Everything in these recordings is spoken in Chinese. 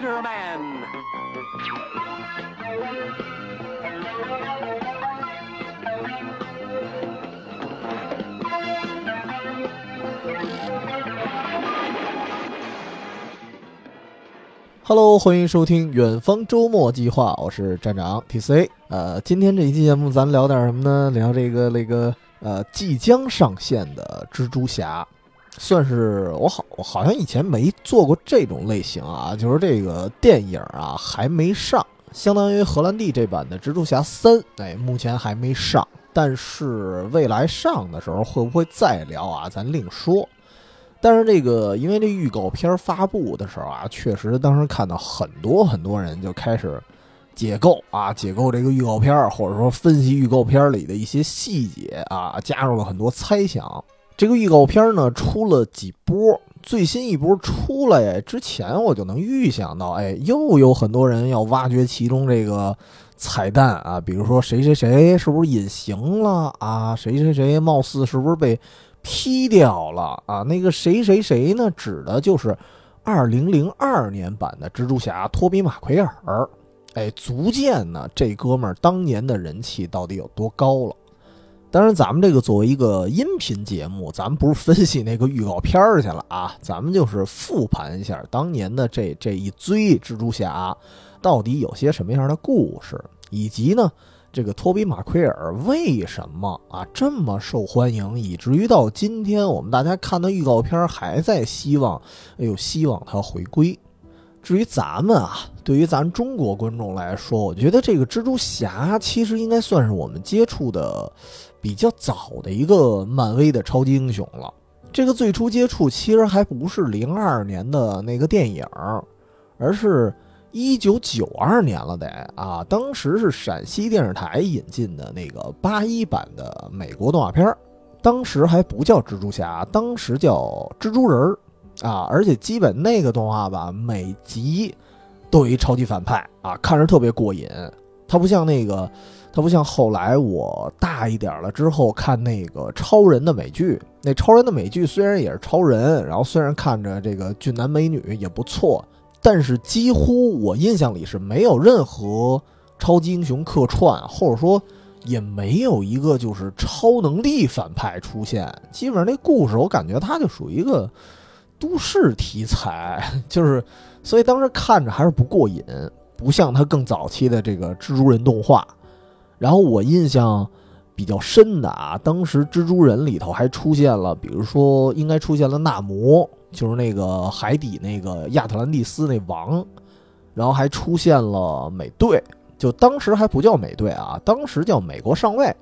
Spider-Man. Hello，欢迎收听远方周末计划，我是站长 TC。呃，今天这一期节目咱聊点什么呢？聊这个那个呃即将上线的蜘蛛侠，算是我好我好像以前没做过这种类型啊，就是这个电影啊还没上，相当于荷兰弟这版的蜘蛛侠三，哎，目前还没上，但是未来上的时候会不会再聊啊？咱另说。但是这个，因为这预告片发布的时候啊，确实当时看到很多很多人就开始解构啊，解构这个预告片，或者说分析预告片里的一些细节啊，加入了很多猜想。这个预告片呢出了几波，最新一波出来之前，我就能预想到，哎，又有很多人要挖掘其中这个彩蛋啊，比如说谁谁谁是不是隐形了啊，谁谁谁貌似是不是被。劈掉了啊！那个谁谁谁呢？指的就是二零零二年版的蜘蛛侠托比马奎尔。哎，足见呢这哥们儿当年的人气到底有多高了。当然，咱们这个作为一个音频节目，咱们不是分析那个预告片儿去了啊，咱们就是复盘一下当年的这这一堆蜘蛛侠到底有些什么样的故事，以及呢。这个托比马奎尔为什么啊这么受欢迎，以至于到今天我们大家看的预告片儿还在希望，哎呦，希望他回归。至于咱们啊，对于咱中国观众来说，我觉得这个蜘蛛侠其实应该算是我们接触的比较早的一个漫威的超级英雄了。这个最初接触其实还不是零二年的那个电影，而是。一九九二年了得啊，当时是陕西电视台引进的那个八一版的美国动画片当时还不叫蜘蛛侠，当时叫蜘蛛人儿啊，而且基本那个动画吧，每集都有一超级反派啊，看着特别过瘾。它不像那个，它不像后来我大一点了之后看那个超人的美剧，那超人的美剧虽然也是超人，然后虽然看着这个俊男美女也不错。但是几乎我印象里是没有任何超级英雄客串，或者说也没有一个就是超能力反派出现。基本上那故事我感觉它就属于一个都市题材，就是所以当时看着还是不过瘾，不像它更早期的这个蜘蛛人动画。然后我印象比较深的啊，当时蜘蛛人里头还出现了，比如说应该出现了纳摩。就是那个海底那个亚特兰蒂斯那王，然后还出现了美队，就当时还不叫美队啊，当时叫美国上尉，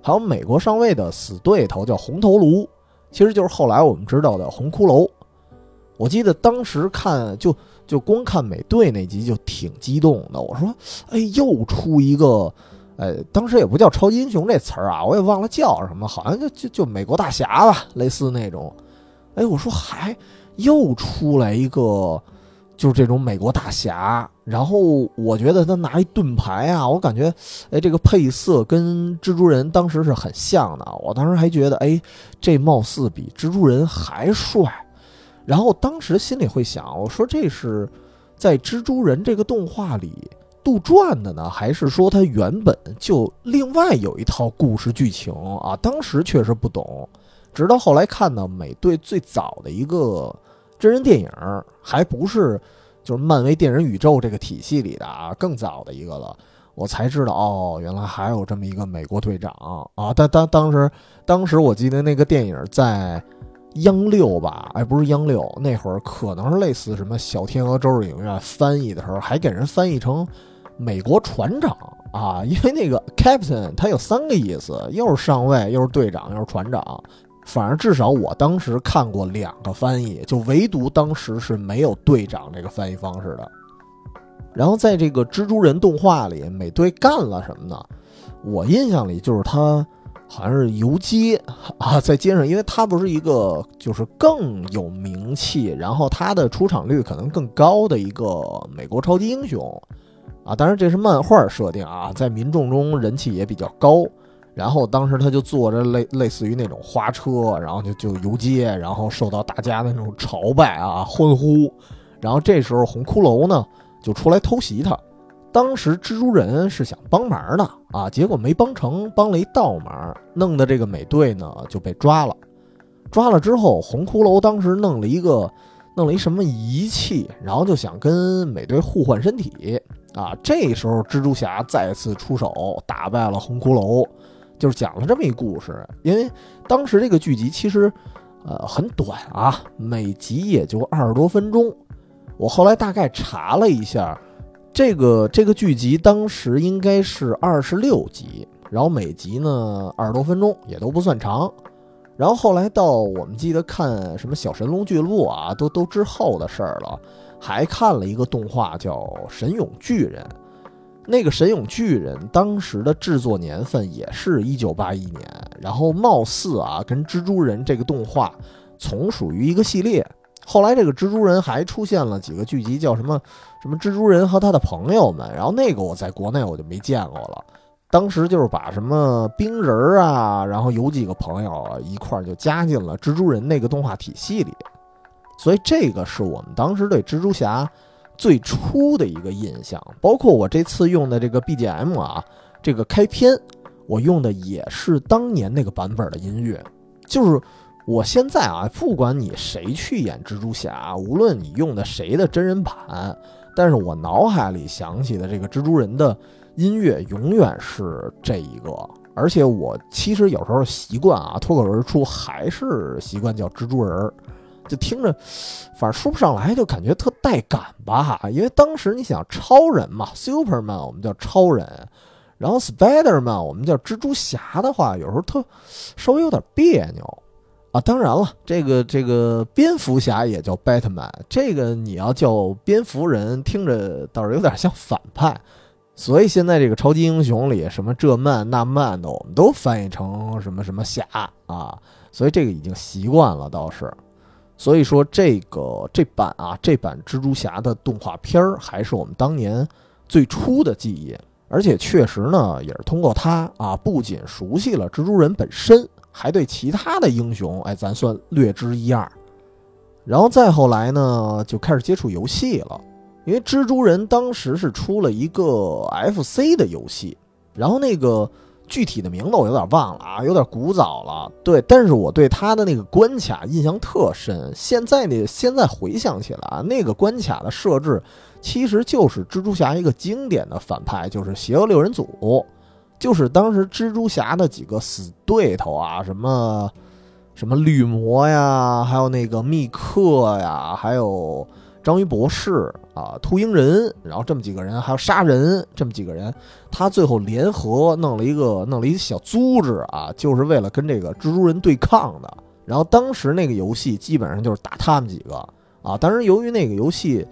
还有美国上尉的死对头叫红头颅，其实就是后来我们知道的红骷髅。我记得当时看就就光看美队那集就挺激动的，我说，哎，又出一个，哎，当时也不叫超级英雄这词儿啊，我也忘了叫什么，好像就就就美国大侠吧，类似那种。哎，我说还又出来一个，就是这种美国大侠。然后我觉得他拿一盾牌啊，我感觉，哎，这个配色跟蜘蛛人当时是很像的。我当时还觉得，哎，这貌似比蜘蛛人还帅。然后当时心里会想，我说这是在蜘蛛人这个动画里杜撰的呢，还是说他原本就另外有一套故事剧情啊？当时确实不懂。直到后来看到美队最早的一个真人电影，还不是就是漫威电影宇宙这个体系里的啊，更早的一个了，我才知道哦，原来还有这么一个美国队长啊！当当当时当时我记得那个电影在央六吧，哎，不是央六，那会儿可能是类似什么小天鹅周日影院翻译的时候，还给人翻译成美国船长啊，因为那个 Captain 他有三个意思，又是上尉，又是队长，又是船长。反正至少我当时看过两个翻译，就唯独当时是没有队长这个翻译方式的。然后在这个蜘蛛人动画里，美队干了什么呢？我印象里就是他好像是游街啊，在街上，因为他不是一个就是更有名气，然后他的出场率可能更高的一个美国超级英雄啊。当然这是漫画设定啊，在民众中人气也比较高。然后当时他就坐着类类似于那种花车，然后就就游街，然后受到大家的那种朝拜啊欢呼，然后这时候红骷髅呢就出来偷袭他。当时蜘蛛人是想帮忙的啊，结果没帮成，帮了一倒忙，弄得这个美队呢就被抓了。抓了之后，红骷髅当时弄了一个弄了一什么仪器，然后就想跟美队互换身体啊。这时候蜘蛛侠再次出手，打败了红骷髅，就是讲了这么一故事。因为当时这个剧集其实呃很短啊，每集也就二十多分钟。我后来大概查了一下。这个这个剧集当时应该是二十六集，然后每集呢二十多分钟，也都不算长。然后后来到我们记得看什么《小神龙俱乐部》啊，都都之后的事儿了。还看了一个动画叫《神勇巨人》，那个《神勇巨人》当时的制作年份也是一九八一年，然后貌似啊跟蜘蛛人这个动画从属于一个系列。后来这个蜘蛛人还出现了几个剧集，叫什么什么蜘蛛人和他的朋友们，然后那个我在国内我就没见过了。当时就是把什么冰人儿啊，然后有几个朋友一块儿就加进了蜘蛛人那个动画体系里，所以这个是我们当时对蜘蛛侠最初的一个印象。包括我这次用的这个 BGM 啊，这个开篇我用的也是当年那个版本的音乐，就是。我现在啊，不管你谁去演蜘蛛侠，无论你用的谁的真人版，但是我脑海里想起的这个蜘蛛人的音乐永远是这一个。而且我其实有时候习惯啊，脱口而出还是习惯叫蜘蛛人儿，就听着，反正说不上来，就感觉特带感吧。因为当时你想超人嘛，Superman 我们叫超人，然后 Spiderman 我们叫蜘蛛侠的话，有时候特稍微有点别扭。啊，当然了，这个这个蝙蝠侠也叫 Batman，这个你要叫蝙蝠人，听着倒是有点像反派，所以现在这个超级英雄里，什么这慢那慢的，我们都翻译成什么什么侠啊，所以这个已经习惯了，倒是，所以说这个这版啊，这版蜘蛛侠的动画片儿还是我们当年最初的记忆，而且确实呢，也是通过它啊，不仅熟悉了蜘蛛人本身。还对其他的英雄，哎，咱算略知一二。然后再后来呢，就开始接触游戏了。因为蜘蛛人当时是出了一个 FC 的游戏，然后那个具体的名字我有点忘了啊，有点古早了。对，但是我对他的那个关卡印象特深。现在呢，现在回想起来啊，那个关卡的设置其实就是蜘蛛侠一个经典的反派，就是邪恶六人组。就是当时蜘蛛侠的几个死对头啊，什么什么绿魔呀，还有那个密克呀，还有章鱼博士啊，秃鹰人，然后这么几个人，还有杀人这么几个人，他最后联合弄了一个弄了一个小组织啊，就是为了跟这个蜘蛛人对抗的。然后当时那个游戏基本上就是打他们几个啊。当然，由于那个游戏，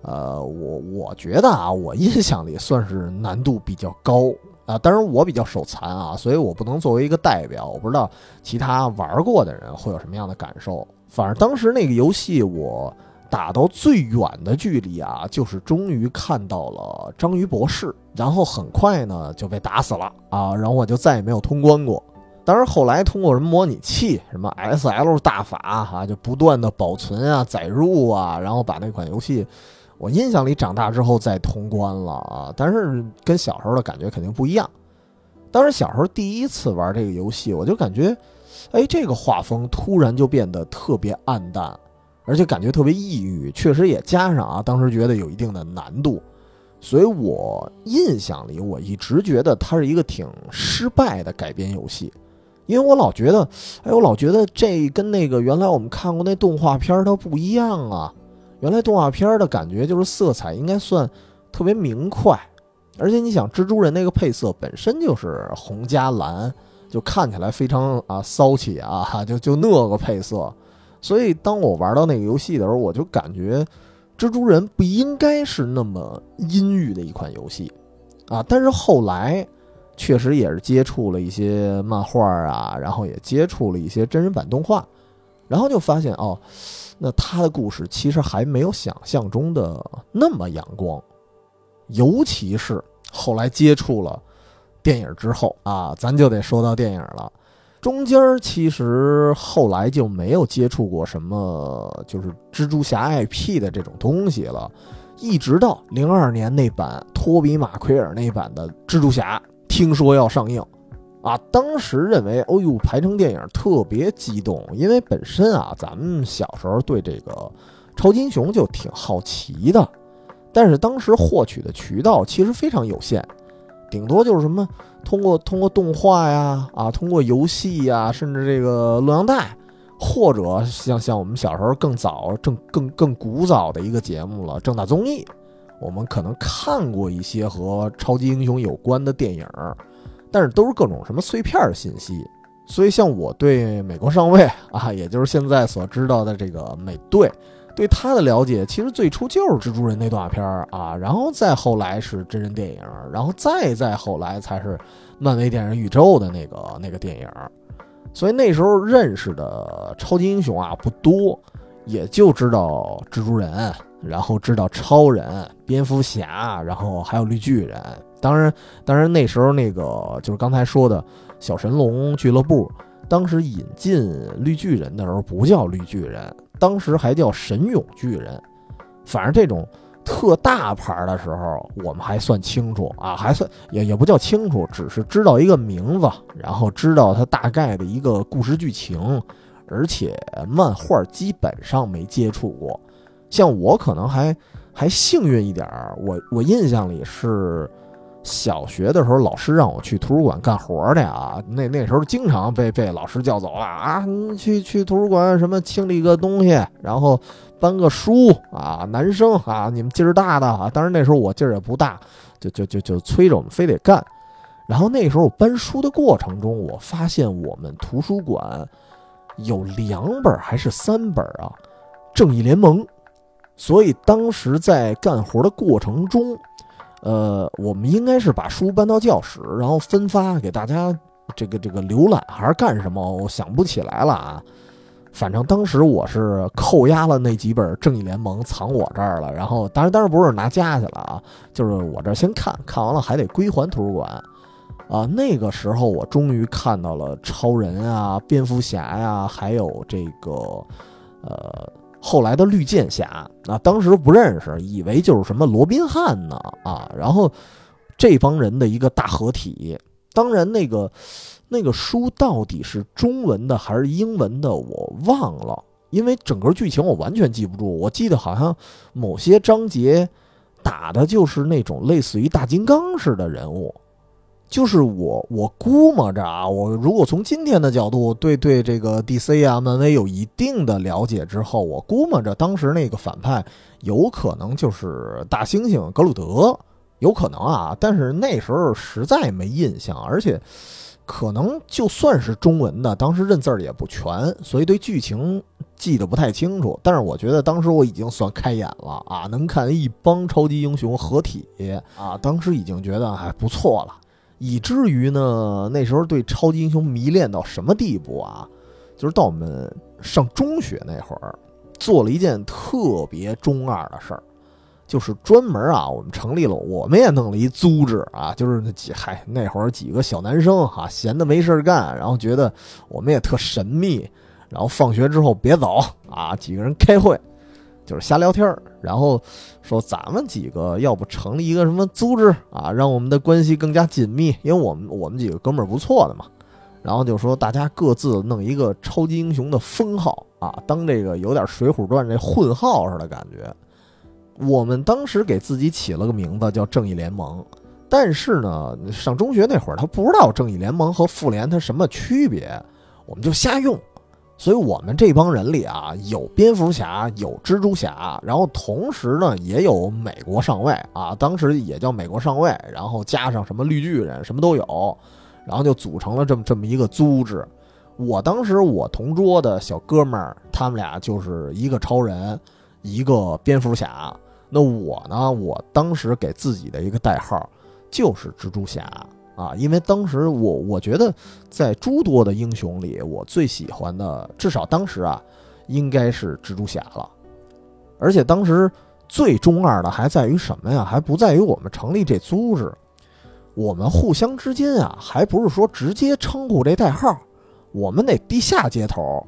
呃，我我觉得啊，我印象里算是难度比较高。啊，当然我比较手残啊，所以我不能作为一个代表。我不知道其他玩过的人会有什么样的感受。反正当时那个游戏，我打到最远的距离啊，就是终于看到了章鱼博士，然后很快呢就被打死了啊，然后我就再也没有通关过。当然后来通过什么模拟器，什么 S L 大法啊，就不断的保存啊、载入啊，然后把那款游戏。我印象里长大之后再通关了啊，但是跟小时候的感觉肯定不一样。当时小时候第一次玩这个游戏，我就感觉，哎，这个画风突然就变得特别暗淡，而且感觉特别抑郁。确实也加上啊，当时觉得有一定的难度，所以我印象里我一直觉得它是一个挺失败的改编游戏，因为我老觉得，哎，我老觉得这跟那个原来我们看过那动画片它不一样啊。原来动画片的感觉就是色彩应该算特别明快，而且你想蜘蛛人那个配色本身就是红加蓝，就看起来非常啊骚气啊，就就那个配色。所以当我玩到那个游戏的时候，我就感觉蜘蛛人不应该是那么阴郁的一款游戏啊。但是后来确实也是接触了一些漫画啊，然后也接触了一些真人版动画，然后就发现哦。那他的故事其实还没有想象中的那么阳光，尤其是后来接触了电影之后啊，咱就得说到电影了。中间儿其实后来就没有接触过什么就是蜘蛛侠 IP 的这种东西了，一直到零二年那版托比马奎尔那版的蜘蛛侠听说要上映，啊，当时认为哦呦排成电影特别激动，因为本身啊咱们小时候对这个超级英雄就挺好奇的，但是当时获取的渠道其实非常有限，顶多就是什么。通过通过动画呀，啊，通过游戏呀，甚至这个录像带，或者像像我们小时候更早、正更更古早的一个节目了，正大综艺，我们可能看过一些和超级英雄有关的电影，但是都是各种什么碎片信息。所以，像我对美国上尉啊，也就是现在所知道的这个美队。对他的了解，其实最初就是蜘蛛人那动画片儿啊，然后再后来是真人电影，然后再再后来才是漫威电影宇宙的那个那个电影，所以那时候认识的超级英雄啊不多，也就知道蜘蛛人，然后知道超人、蝙蝠侠，然后还有绿巨人。当然，当然那时候那个就是刚才说的小神龙俱乐部，当时引进绿巨人的时候不叫绿巨人。当时还叫神勇巨人，反正这种特大牌的时候，我们还算清楚啊，还算也也不叫清楚，只是知道一个名字，然后知道它大概的一个故事剧情，而且漫画基本上没接触过。像我可能还还幸运一点儿，我我印象里是。小学的时候，老师让我去图书馆干活去啊。那那时候经常被被老师叫走了啊，去去图书馆什么清理个东西，然后搬个书啊。男生啊，你们劲儿大的啊。当然那时候我劲儿也不大，就就就就催着我们非得干。然后那时候我搬书的过程中，我发现我们图书馆有两本还是三本啊，《正义联盟》。所以当时在干活的过程中。呃，我们应该是把书搬到教室，然后分发给大家，这个这个浏览还是干什么？我想不起来了啊。反正当时我是扣押了那几本《正义联盟》，藏我这儿了。然后，当然当然不是拿家去了啊，就是我这先看看完了，还得归还图书馆啊。那个时候，我终于看到了超人啊、蝙蝠侠呀，还有这个呃。后来的绿箭侠啊，当时不认识，以为就是什么罗宾汉呢啊，然后这帮人的一个大合体。当然，那个那个书到底是中文的还是英文的，我忘了，因为整个剧情我完全记不住。我记得好像某些章节打的就是那种类似于大金刚似的人物。就是我，我估摸着啊，我如果从今天的角度对对这个 DC 啊、漫威有一定的了解之后，我估摸着当时那个反派有可能就是大猩猩格鲁德，有可能啊，但是那时候实在没印象，而且可能就算是中文的，当时认字儿也不全，所以对剧情记得不太清楚。但是我觉得当时我已经算开眼了啊，能看一帮超级英雄合体啊，当时已经觉得还不错了。以至于呢，那时候对超级英雄迷恋到什么地步啊？就是到我们上中学那会儿，做了一件特别中二的事儿，就是专门啊，我们成立了，我们也弄了一组织啊，就是那几嗨那会儿几个小男生哈，闲的没事干，然后觉得我们也特神秘，然后放学之后别走啊，几个人开会。就是瞎聊天儿，然后说咱们几个要不成立一个什么组织啊，让我们的关系更加紧密，因为我们我们几个哥们儿不错的嘛。然后就说大家各自弄一个超级英雄的封号啊，当这个有点《水浒传》这混号似的感觉。我们当时给自己起了个名字叫正义联盟，但是呢，上中学那会儿他不知道正义联盟和复联它什么区别，我们就瞎用。所以我们这帮人里啊，有蝙蝠侠，有蜘蛛侠，然后同时呢也有美国上尉啊，当时也叫美国上尉，然后加上什么绿巨人，什么都有，然后就组成了这么这么一个组织。我当时我同桌的小哥们儿，他们俩就是一个超人，一个蝙蝠侠。那我呢，我当时给自己的一个代号就是蜘蛛侠。啊，因为当时我我觉得，在诸多的英雄里，我最喜欢的，至少当时啊，应该是蜘蛛侠了。而且当时最中二的还在于什么呀？还不在于我们成立这组织，我们互相之间啊，还不是说直接称呼这代号，我们得地下接头。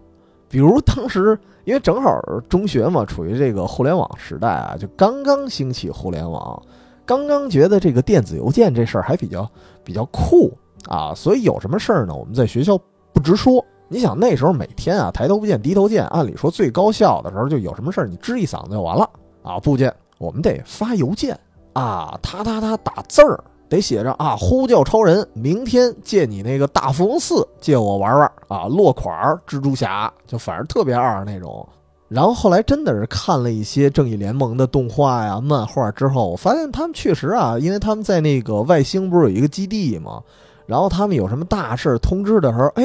比如当时因为正好中学嘛，处于这个互联网时代啊，就刚刚兴起互联网，刚刚觉得这个电子邮件这事儿还比较比较酷啊，所以有什么事儿呢，我们在学校不直说。你想那时候每天啊抬头不见低头见，按理说最高效的时候就有什么事儿你吱一嗓子就完了啊，不见我们得发邮件啊，他他他打字儿。得写着啊，呼叫超人，明天借你那个大富翁四借我玩玩啊，落款蜘蛛侠，就反正特别二那种。然后后来真的是看了一些正义联盟的动画呀、漫画之后，我发现他们确实啊，因为他们在那个外星不是有一个基地嘛？然后他们有什么大事通知的时候，哎，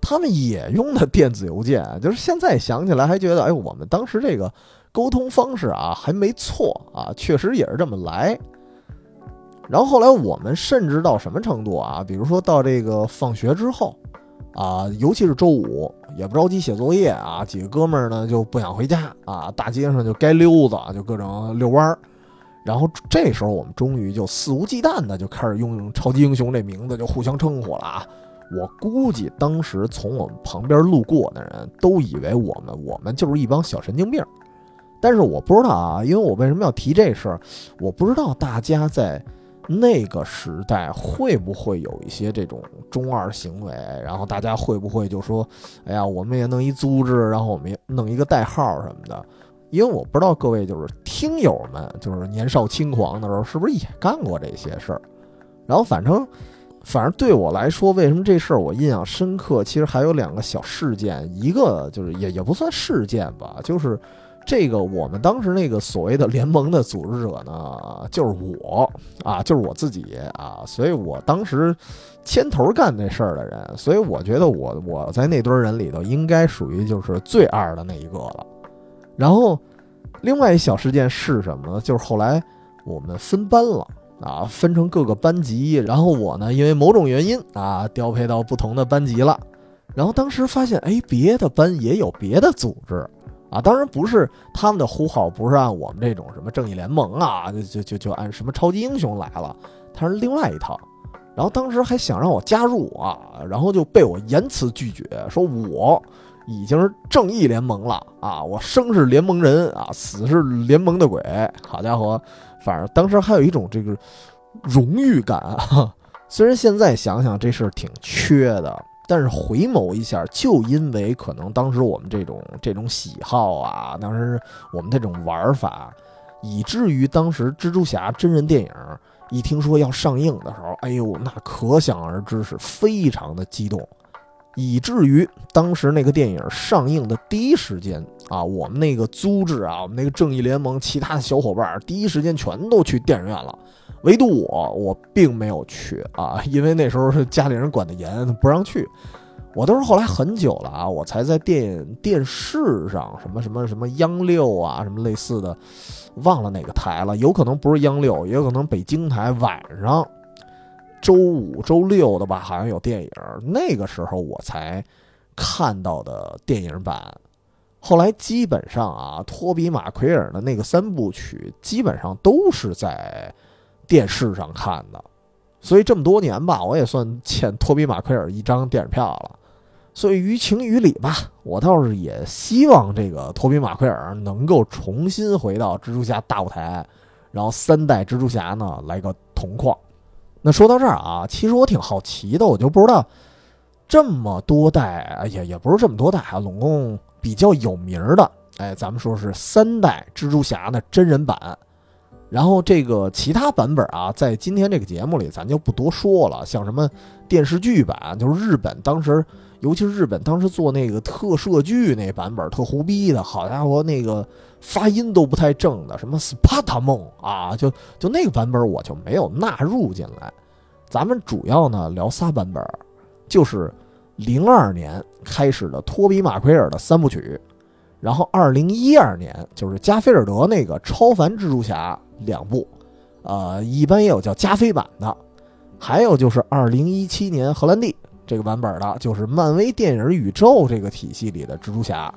他们也用的电子邮件。就是现在想起来还觉得，哎，我们当时这个沟通方式啊还没错啊，确实也是这么来。然后后来我们甚至到什么程度啊？比如说到这个放学之后，啊，尤其是周五也不着急写作业啊，几个哥们儿呢就不想回家啊，大街上就该溜达，就各种遛弯儿。然后这时候我们终于就肆无忌惮的就开始用超级英雄这名字就互相称呼了啊！我估计当时从我们旁边路过的人都以为我们我们就是一帮小神经病。但是我不知道啊，因为我为什么要提这事儿？我不知道大家在。那个时代会不会有一些这种中二行为？然后大家会不会就说：“哎呀，我们也弄一组织，然后我们也弄一个代号什么的？”因为我不知道各位就是听友们，就是年少轻狂的时候，是不是也干过这些事儿？然后反正，反正对我来说，为什么这事儿我印象深刻？其实还有两个小事件，一个就是也也不算事件吧，就是。这个我们当时那个所谓的联盟的组织者呢，就是我啊，就是我自己啊，所以我当时牵头干这事儿的人，所以我觉得我我在那堆人里头应该属于就是最二的那一个了。然后，另外一小事件是什么呢？就是后来我们分班了啊，分成各个班级，然后我呢因为某种原因啊调配到不同的班级了，然后当时发现哎，别的班也有别的组织。啊，当然不是他们的呼号，不是按我们这种什么正义联盟啊，就就就按什么超级英雄来了，他是另外一套。然后当时还想让我加入啊，然后就被我严词拒绝，说我已经是正义联盟了啊，我生是联盟人啊，死是联盟的鬼。好家伙，反正当时还有一种这个荣誉感啊。虽然现在想想这事儿挺缺的。但是回眸一下，就因为可能当时我们这种这种喜好啊，当时我们这种玩法，以至于当时蜘蛛侠真人电影一听说要上映的时候，哎呦，那可想而知是非常的激动，以至于当时那个电影上映的第一时间啊，我们那个租制啊，我们那个正义联盟其他的小伙伴第一时间全都去电影院了。唯独我，我并没有去啊，因为那时候是家里人管得严，不让去。我都是后来很久了啊，我才在电电视上，什么什么什么央六啊，什么类似的，忘了哪个台了，有可能不是央六，也有可能北京台晚上，周五、周六的吧，好像有电影。那个时候我才看到的电影版。后来基本上啊，托比马奎尔的那个三部曲，基本上都是在。电视上看的，所以这么多年吧，我也算欠托比马奎尔一张电影票了。所以于情于理吧，我倒是也希望这个托比马奎尔能够重新回到蜘蛛侠大舞台，然后三代蜘蛛侠呢来个同框。那说到这儿啊，其实我挺好奇的，我就不知道这么多代，也也不是这么多代啊，总共比较有名的，哎，咱们说是三代蜘蛛侠的真人版。然后这个其他版本啊，在今天这个节目里，咱就不多说了。像什么电视剧版，就是日本当时，尤其是日本当时做那个特摄剧那版本，特胡逼的，好家伙，那个发音都不太正的，什么斯帕塔梦啊，就就那个版本我就没有纳入进来。咱们主要呢聊仨版本，就是零二年开始的托比马奎尔的三部曲，然后二零一二年就是加菲尔德那个超凡蜘蛛侠。两部，呃，一般也有叫加菲版的，还有就是二零一七年荷兰弟这个版本的，就是漫威电影宇宙这个体系里的蜘蛛侠。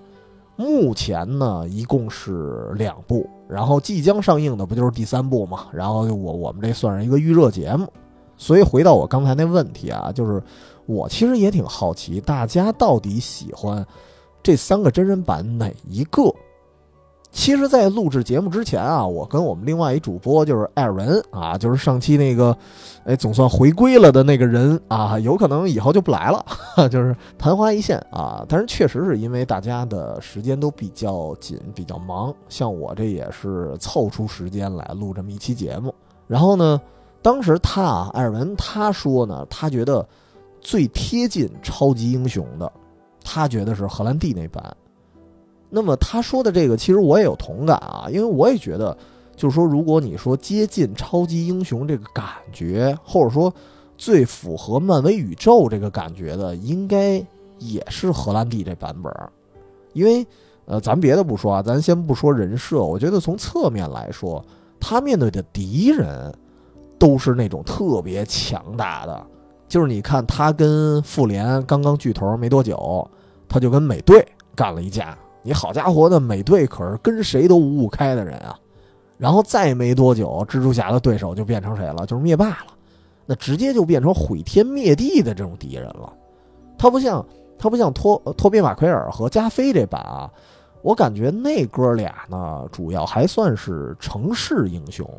目前呢，一共是两部，然后即将上映的不就是第三部嘛？然后我我们这算是一个预热节目。所以回到我刚才那问题啊，就是我其实也挺好奇，大家到底喜欢这三个真人版哪一个？其实，在录制节目之前啊，我跟我们另外一主播就是艾尔文啊，就是上期那个，哎，总算回归了的那个人啊，有可能以后就不来了，就是昙花一现啊。但是确实是因为大家的时间都比较紧，比较忙，像我这也是凑出时间来录这么一期节目。然后呢，当时他啊，艾尔文他说呢，他觉得最贴近超级英雄的，他觉得是荷兰弟那版。那么他说的这个，其实我也有同感啊，因为我也觉得，就是说，如果你说接近超级英雄这个感觉，或者说最符合漫威宇宙这个感觉的，应该也是荷兰弟这版本。因为，呃，咱别的不说啊，咱先不说人设，我觉得从侧面来说，他面对的敌人都是那种特别强大的。就是你看他跟复联刚刚巨头没多久，他就跟美队干了一架。你好家伙的美队可是跟谁都五五开的人啊，然后再没多久，蜘蛛侠的对手就变成谁了？就是灭霸了，那直接就变成毁天灭地的这种敌人了。他不像他不像托托比马奎尔和加菲这版啊，我感觉那哥俩呢，主要还算是城市英雄，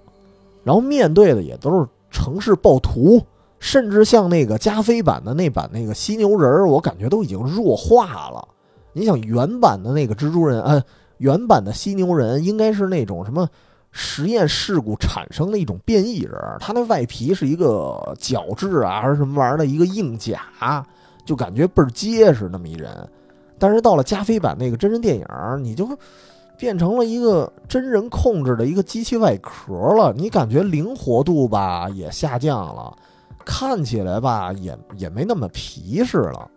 然后面对的也都是城市暴徒，甚至像那个加菲版的那版那个犀牛人，我感觉都已经弱化了。你想原版的那个蜘蛛人，呃，原版的犀牛人应该是那种什么实验事故产生的一种变异人，他那外皮是一个角质啊还是什么玩意儿的一个硬甲，就感觉倍儿结实那么一人。但是到了加菲版那个真人电影，你就变成了一个真人控制的一个机器外壳了，你感觉灵活度吧也下降了，看起来吧也也没那么皮实了。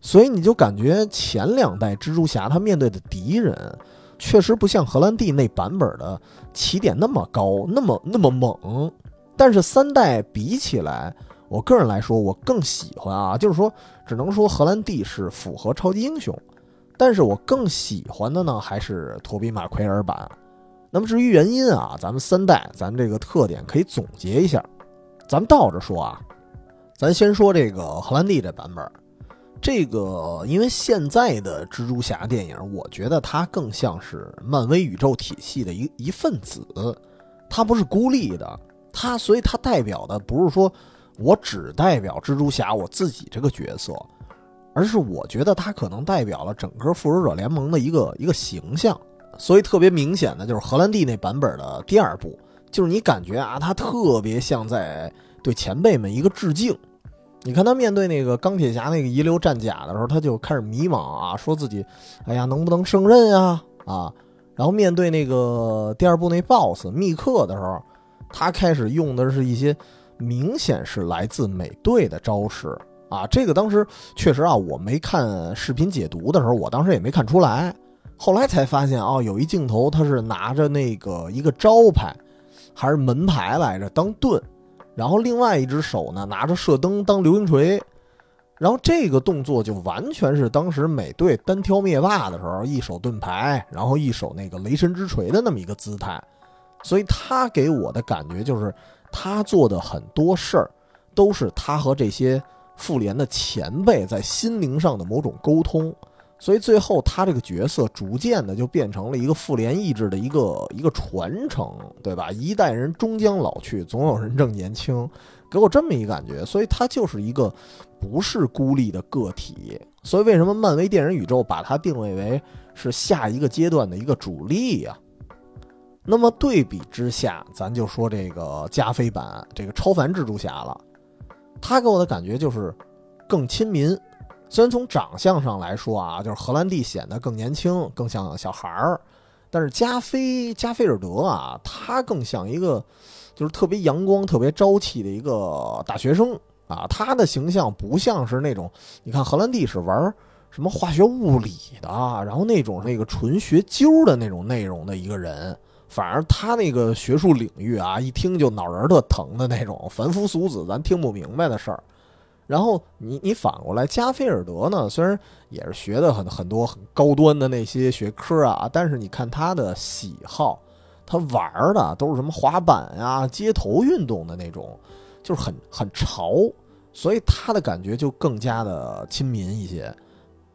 所以你就感觉前两代蜘蛛侠他面对的敌人，确实不像荷兰弟那版本的起点那么高，那么那么猛。但是三代比起来，我个人来说，我更喜欢啊，就是说，只能说荷兰弟是符合超级英雄，但是我更喜欢的呢，还是托比马奎尔版。那么至于原因啊，咱们三代咱这个特点可以总结一下，咱们倒着说啊，咱先说这个荷兰弟这版本。这个，因为现在的蜘蛛侠电影，我觉得它更像是漫威宇宙体系的一一份子，它不是孤立的，它所以它代表的不是说我只代表蜘蛛侠我自己这个角色，而是我觉得它可能代表了整个复仇者联盟的一个一个形象，所以特别明显的就是荷兰弟那版本的第二部，就是你感觉啊，他特别像在对前辈们一个致敬。你看他面对那个钢铁侠那个遗留战甲的时候，他就开始迷茫啊，说自己，哎呀，能不能胜任呀？啊，然后面对那个第二部那 BOSS 密克的时候，他开始用的是一些明显是来自美队的招式啊。这个当时确实啊，我没看视频解读的时候，我当时也没看出来，后来才发现哦，有一镜头他是拿着那个一个招牌还是门牌来着当盾。然后另外一只手呢，拿着射灯当流星锤，然后这个动作就完全是当时美队单挑灭霸的时候，一手盾牌，然后一手那个雷神之锤的那么一个姿态，所以他给我的感觉就是，他做的很多事儿，都是他和这些复联的前辈在心灵上的某种沟通。所以最后，他这个角色逐渐的就变成了一个复联意志的一个一个传承，对吧？一代人终将老去，总有人正年轻，给我这么一感觉。所以他就是一个不是孤立的个体。所以为什么漫威电影宇宙把它定位为是下一个阶段的一个主力呀？那么对比之下，咱就说这个加菲版这个超凡蜘蛛侠了，他给我的感觉就是更亲民。虽然从长相上来说啊，就是荷兰弟显得更年轻，更像小孩儿，但是加菲加菲尔德啊，他更像一个就是特别阳光、特别朝气的一个大学生啊。他的形象不像是那种，你看荷兰弟是玩什么化学物理的，然后那种那个纯学究的那种内容的一个人，反而他那个学术领域啊，一听就脑仁特疼的那种凡夫俗子咱听不明白的事儿。然后你你反过来，加菲尔德呢？虽然也是学的很很多很高端的那些学科啊，但是你看他的喜好，他玩的都是什么滑板呀、街头运动的那种，就是很很潮，所以他的感觉就更加的亲民一些。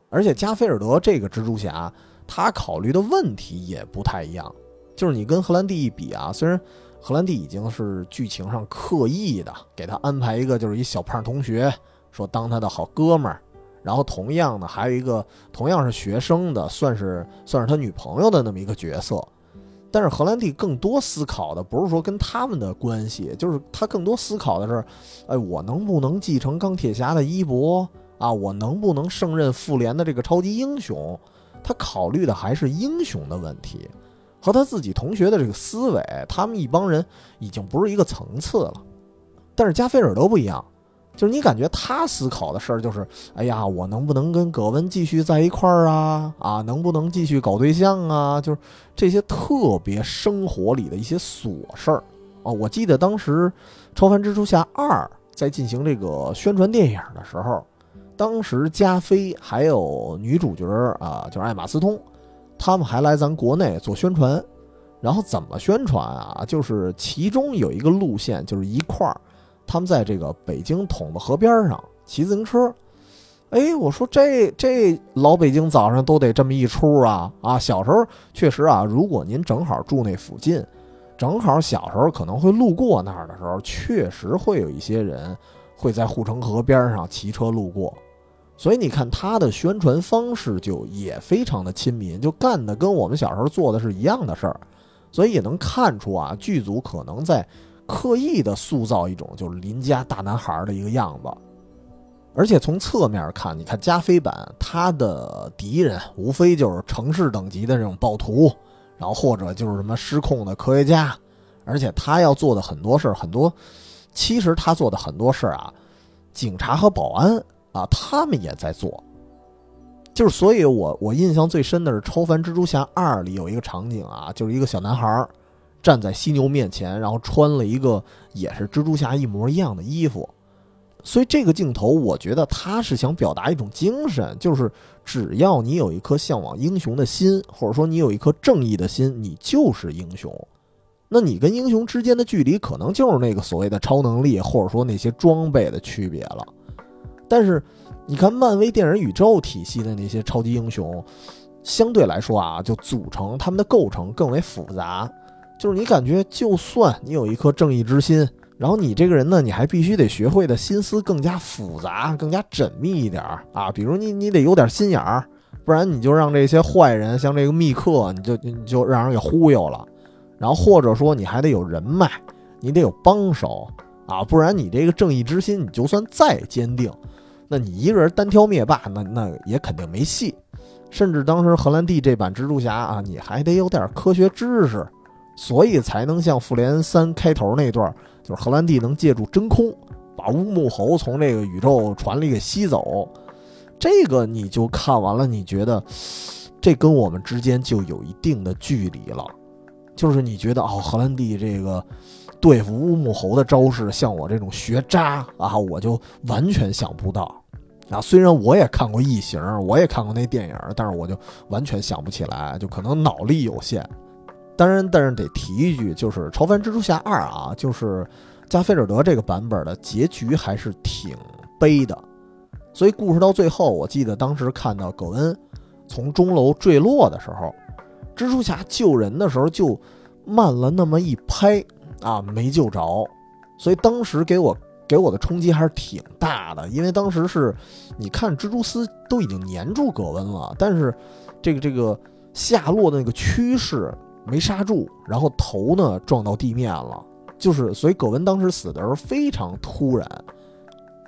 而且加菲尔德这个蜘蛛侠，他考虑的问题也不太一样，就是你跟荷兰弟一比啊，虽然荷兰弟已经是剧情上刻意的给他安排一个就是一小胖同学，说当他的好哥们儿。然后同样呢，还有一个同样是学生的，算是算是他女朋友的那么一个角色。但是荷兰弟更多思考的不是说跟他们的关系，就是他更多思考的是，哎，我能不能继承钢铁侠的衣钵啊？我能不能胜任复联的这个超级英雄？他考虑的还是英雄的问题，和他自己同学的这个思维，他们一帮人已经不是一个层次了。但是加菲尔德不一样。就是你感觉他思考的事儿就是，哎呀，我能不能跟葛温继续在一块儿啊？啊，能不能继续搞对象啊？就是这些特别生活里的一些琐事儿啊。我记得当时《超凡蜘蛛侠二》在进行这个宣传电影的时候，当时加菲还有女主角啊，就是艾玛斯通，他们还来咱国内做宣传。然后怎么宣传啊？就是其中有一个路线，就是一块儿。他们在这个北京筒子河边上骑自行车，哎，我说这这老北京早上都得这么一出啊啊！小时候确实啊，如果您正好住那附近，正好小时候可能会路过那儿的时候，确实会有一些人会在护城河边上骑车路过。所以你看他的宣传方式就也非常的亲民，就干的跟我们小时候做的是一样的事儿，所以也能看出啊，剧组可能在。刻意的塑造一种就是邻家大男孩的一个样子，而且从侧面看，你看加菲版他的敌人无非就是城市等级的这种暴徒，然后或者就是什么失控的科学家，而且他要做的很多事儿，很多其实他做的很多事儿啊，警察和保安啊，他们也在做，就是所以我我印象最深的是《超凡蜘蛛侠二》里有一个场景啊，就是一个小男孩儿。站在犀牛面前，然后穿了一个也是蜘蛛侠一模一样的衣服，所以这个镜头，我觉得他是想表达一种精神，就是只要你有一颗向往英雄的心，或者说你有一颗正义的心，你就是英雄。那你跟英雄之间的距离，可能就是那个所谓的超能力，或者说那些装备的区别了。但是，你看漫威电影宇宙体系的那些超级英雄，相对来说啊，就组成他们的构成更为复杂。就是你感觉，就算你有一颗正义之心，然后你这个人呢，你还必须得学会的心思更加复杂、更加缜密一点啊。比如你，你得有点心眼儿，不然你就让这些坏人，像这个密克，你就你就让人给忽悠了。然后或者说你还得有人脉，你得有帮手啊，不然你这个正义之心，你就算再坚定，那你一个人单挑灭霸，那那也肯定没戏。甚至当时荷兰弟这版蜘蛛侠啊，你还得有点科学知识。所以才能像复联三开头那段，就是荷兰弟能借助真空把乌木猴从这个宇宙船里给吸走。这个你就看完了，你觉得这跟我们之间就有一定的距离了。就是你觉得哦，荷兰弟这个对付乌木猴的招式，像我这种学渣啊，我就完全想不到啊。虽然我也看过异形，我也看过那电影，但是我就完全想不起来，就可能脑力有限。当然，但是得提一句，就是《超凡蜘蛛侠二》啊，就是加菲尔德这个版本的结局还是挺悲的。所以故事到最后，我记得当时看到葛恩从钟楼坠落的时候，蜘蛛侠救人的时候就慢了那么一拍啊，没救着。所以当时给我给我的冲击还是挺大的，因为当时是你看蜘蛛丝都已经粘住葛温了，但是这个这个下落的那个趋势。没刹住，然后头呢撞到地面了，就是所以葛温当时死的时候非常突然，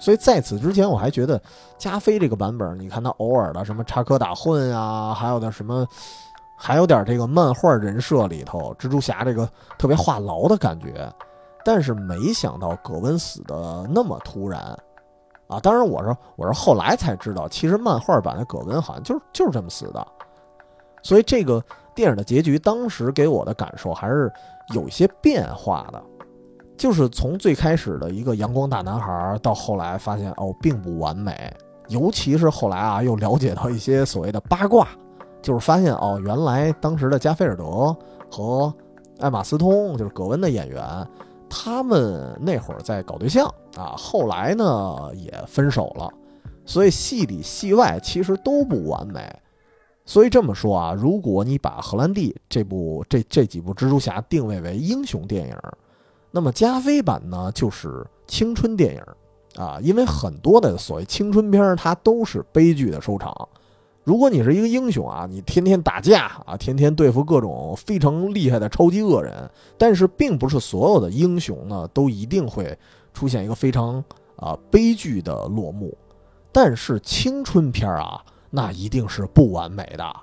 所以在此之前我还觉得加菲这个版本，你看他偶尔的什么插科打诨啊，还有点什么，还有点这个漫画人设里头蜘蛛侠这个特别话痨的感觉，但是没想到葛温死的那么突然，啊，当然我是我是后来才知道，其实漫画版的葛温好像就是就是这么死的，所以这个。电影的结局，当时给我的感受还是有一些变化的，就是从最开始的一个阳光大男孩，到后来发现哦并不完美，尤其是后来啊又了解到一些所谓的八卦，就是发现哦原来当时的加菲尔德和艾玛斯通，就是葛温的演员，他们那会儿在搞对象啊，后来呢也分手了，所以戏里戏外其实都不完美。所以这么说啊，如果你把《荷兰弟》这部这这几部蜘蛛侠定位为英雄电影，那么加菲版呢就是青春电影啊，因为很多的所谓青春片它都是悲剧的收场。如果你是一个英雄啊，你天天打架啊，天天对付各种非常厉害的超级恶人，但是并不是所有的英雄呢都一定会出现一个非常啊悲剧的落幕。但是青春片啊。那一定是不完美的，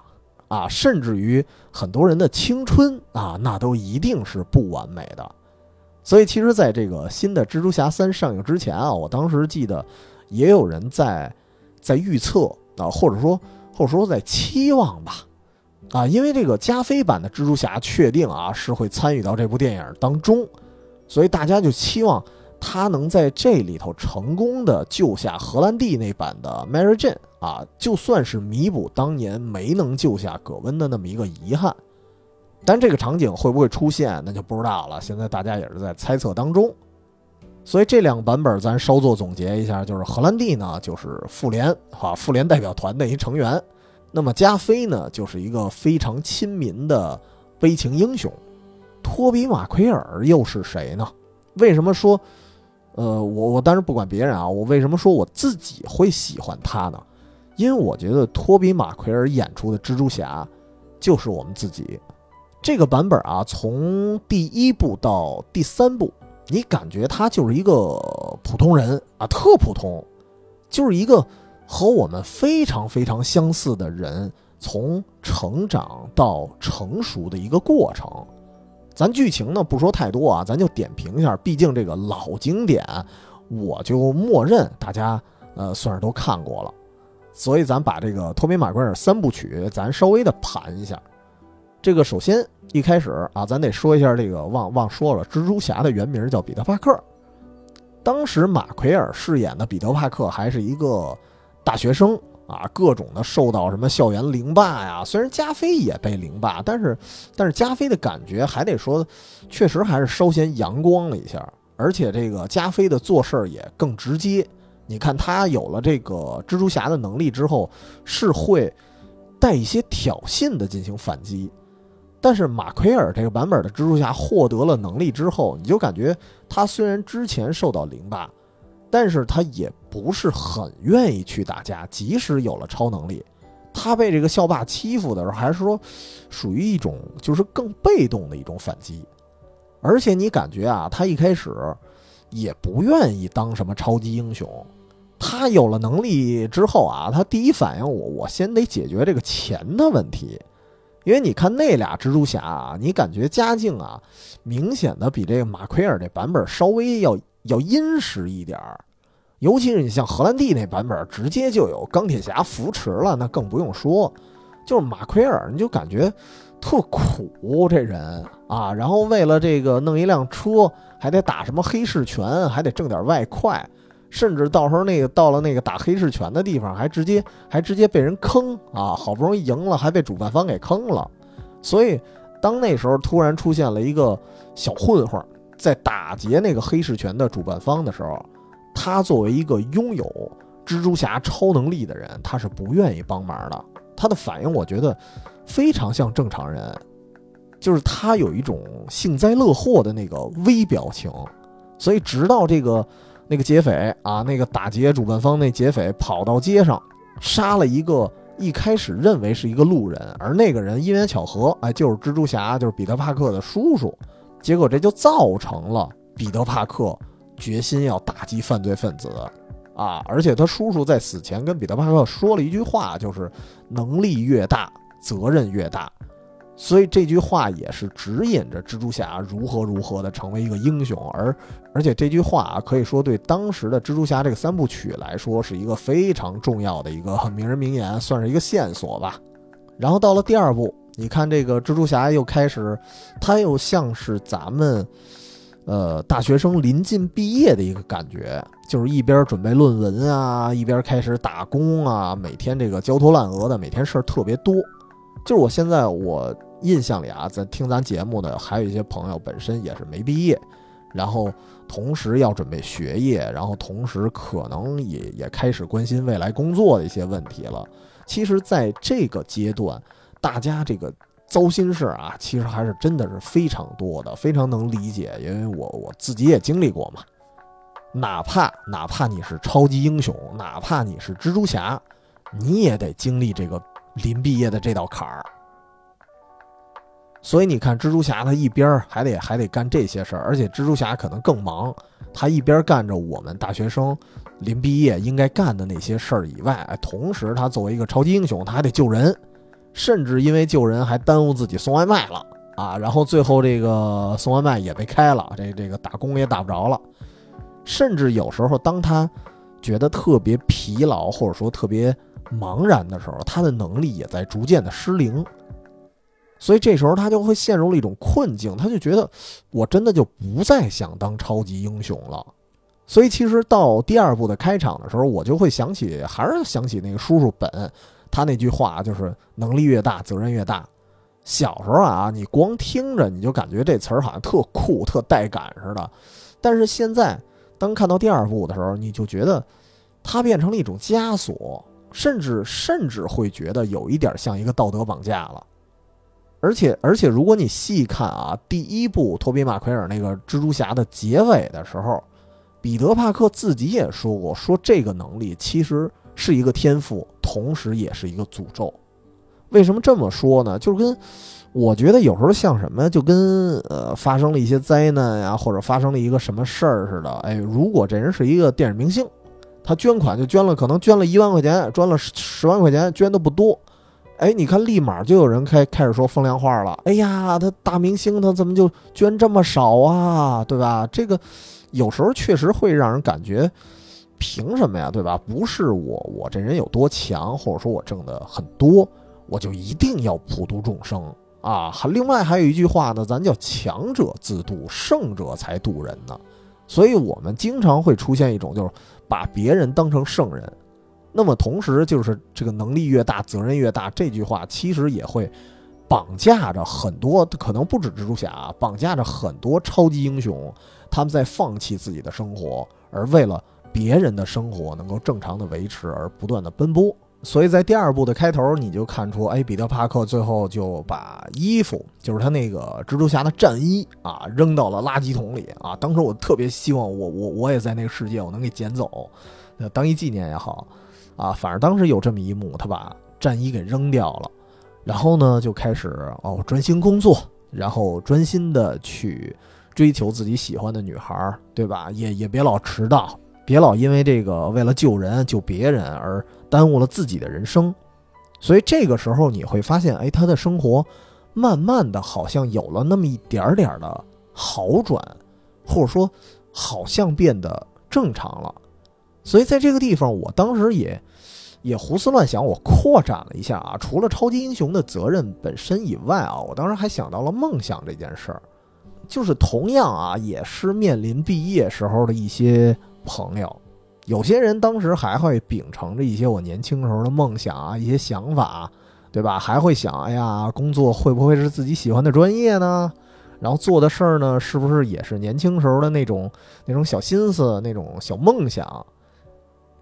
啊，甚至于很多人的青春啊，那都一定是不完美的。所以，其实，在这个新的《蜘蛛侠三》上映之前啊，我当时记得也有人在在预测啊，或者说或者说在期望吧，啊，因为这个加菲版的蜘蛛侠确定啊是会参与到这部电影当中，所以大家就期望。他能在这里头成功的救下荷兰弟那版的 Mary Jane 啊，就算是弥补当年没能救下葛温的那么一个遗憾。但这个场景会不会出现，那就不知道了。现在大家也是在猜测当中。所以这两个版本咱稍作总结一下，就是荷兰弟呢就是复联啊，复联代表团的一成员。那么加菲呢就是一个非常亲民的悲情英雄。托比马奎尔又是谁呢？为什么说？呃，我我当然不管别人啊，我为什么说我自己会喜欢他呢？因为我觉得托比马奎尔演出的蜘蛛侠就是我们自己。这个版本啊，从第一部到第三部，你感觉他就是一个普通人啊，特普通，就是一个和我们非常非常相似的人，从成长到成熟的一个过程。咱剧情呢不说太多啊，咱就点评一下。毕竟这个老经典，我就默认大家呃算是都看过了。所以咱把这个托比马奎尔三部曲，咱稍微的盘一下。这个首先一开始啊，咱得说一下这个忘忘说了，蜘蛛侠的原名叫彼得帕克。当时马奎尔饰演的彼得帕克还是一个大学生。啊，各种的受到什么校园凌霸呀？虽然加菲也被凌霸，但是，但是加菲的感觉还得说，确实还是稍显阳光了一下。而且这个加菲的做事儿也更直接。你看他有了这个蜘蛛侠的能力之后，是会带一些挑衅的进行反击。但是马奎尔这个版本的蜘蛛侠获得了能力之后，你就感觉他虽然之前受到凌霸。但是他也不是很愿意去打架，即使有了超能力，他被这个校霸欺负的时候，还是说属于一种就是更被动的一种反击。而且你感觉啊，他一开始也不愿意当什么超级英雄，他有了能力之后啊，他第一反应我我先得解决这个钱的问题，因为你看那俩蜘蛛侠啊，你感觉家境啊，明显的比这个马奎尔这版本稍微要。要殷实一点儿，尤其是你像荷兰弟那版本，直接就有钢铁侠扶持了，那更不用说。就是马奎尔，你就感觉特苦这人啊，然后为了这个弄一辆车，还得打什么黑市拳，还得挣点外快，甚至到时候那个到了那个打黑市拳的地方，还直接还直接被人坑啊，好不容易赢了，还被主办方给坑了。所以当那时候突然出现了一个小混混。在打劫那个黑市拳的主办方的时候，他作为一个拥有蜘蛛侠超能力的人，他是不愿意帮忙的。他的反应，我觉得非常像正常人，就是他有一种幸灾乐祸的那个微表情。所以，直到这个那个劫匪啊，那个打劫主办方那劫匪跑到街上，杀了一个一开始认为是一个路人，而那个人因缘巧合，哎，就是蜘蛛侠，就是彼得帕克的叔叔。结果这就造成了彼得·帕克决心要打击犯罪分子，啊！而且他叔叔在死前跟彼得·帕克说了一句话，就是“能力越大，责任越大”。所以这句话也是指引着蜘蛛侠如何如何的成为一个英雄。而而且这句话，可以说对当时的蜘蛛侠这个三部曲来说是一个非常重要的一个名人名言，算是一个线索吧。然后到了第二部。你看这个蜘蛛侠又开始，他又像是咱们，呃，大学生临近毕业的一个感觉，就是一边准备论文啊，一边开始打工啊，每天这个焦头烂额的，每天事儿特别多。就是我现在我印象里啊，在听咱节目的还有一些朋友本身也是没毕业，然后同时要准备学业，然后同时可能也也开始关心未来工作的一些问题了。其实，在这个阶段，大家这个糟心事啊，其实还是真的是非常多的，非常能理解，因为我我自己也经历过嘛。哪怕哪怕你是超级英雄，哪怕你是蜘蛛侠，你也得经历这个临毕业的这道坎儿。所以你看，蜘蛛侠他一边还得还得干这些事儿，而且蜘蛛侠可能更忙，他一边干着我们大学生临毕业应该干的那些事儿以外，同时他作为一个超级英雄，他还得救人，甚至因为救人还耽误自己送外卖了啊！然后最后这个送外卖也被开了，这这个打工也打不着了。甚至有时候，当他觉得特别疲劳，或者说特别茫然的时候，他的能力也在逐渐的失灵。所以这时候他就会陷入了一种困境，他就觉得我真的就不再想当超级英雄了。所以其实到第二部的开场的时候，我就会想起，还是想起那个叔叔本他那句话，就是能力越大，责任越大。小时候啊，你光听着你就感觉这词儿好像特酷、特带感似的，但是现在。当看到第二部的时候，你就觉得它变成了一种枷锁，甚至甚至会觉得有一点像一个道德绑架了。而且而且，如果你细看啊，第一部托比马奎尔那个蜘蛛侠的结尾的时候，彼得帕克自己也说过，说这个能力其实是一个天赋，同时也是一个诅咒。为什么这么说呢？就是跟。我觉得有时候像什么，就跟呃发生了一些灾难呀，或者发生了一个什么事儿似的。哎，如果这人是一个电影明星，他捐款就捐了，可能捐了一万块钱，捐了十万块钱，捐的不多。哎，你看，立马就有人开开始说风凉话了。哎呀，他大明星，他怎么就捐这么少啊？对吧？这个有时候确实会让人感觉，凭什么呀？对吧？不是我，我这人有多强，或者说我挣的很多，我就一定要普度众生。啊，还另外还有一句话呢，咱叫强者自渡，胜者才渡人呢。所以，我们经常会出现一种，就是把别人当成圣人。那么，同时就是这个能力越大，责任越大。这句话其实也会绑架着很多，可能不止蜘蛛侠，绑架着很多超级英雄，他们在放弃自己的生活，而为了别人的生活能够正常的维持而不断的奔波。所以在第二部的开头，你就看出，哎，彼得·帕克最后就把衣服，就是他那个蜘蛛侠的战衣啊，扔到了垃圾桶里啊。当时我特别希望，我我 我也在那个世界，我能给捡走，当一纪念也好，啊，反正当时有这么一幕，他把战衣给扔掉了，然后呢，就开始哦专心工作，然后专心的去追求自己喜欢的女孩，对吧？也也别老迟到。别老因为这个为了救人救别人而耽误了自己的人生，所以这个时候你会发现，哎，他的生活慢慢的好像有了那么一点点的好转，或者说好像变得正常了。所以在这个地方，我当时也也胡思乱想，我扩展了一下啊，除了超级英雄的责任本身以外啊，我当时还想到了梦想这件事儿，就是同样啊，也是面临毕业时候的一些。朋友，有些人当时还会秉承着一些我年轻时候的梦想啊，一些想法，对吧？还会想，哎呀，工作会不会是自己喜欢的专业呢？然后做的事儿呢，是不是也是年轻时候的那种那种小心思、那种小梦想？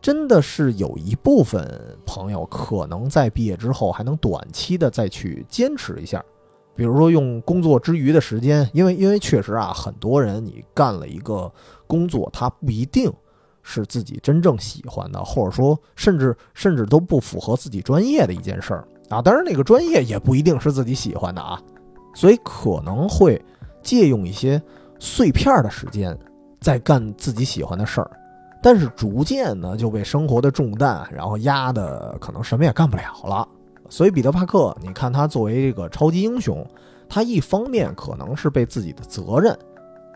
真的是有一部分朋友可能在毕业之后还能短期的再去坚持一下，比如说用工作之余的时间，因为因为确实啊，很多人你干了一个。工作他不一定是自己真正喜欢的，或者说甚至甚至都不符合自己专业的一件事儿啊。当然，那个专业也不一定是自己喜欢的啊，所以可能会借用一些碎片的时间在干自己喜欢的事儿，但是逐渐呢就被生活的重担然后压的可能什么也干不了了。所以彼得·帕克，你看他作为这个超级英雄，他一方面可能是被自己的责任。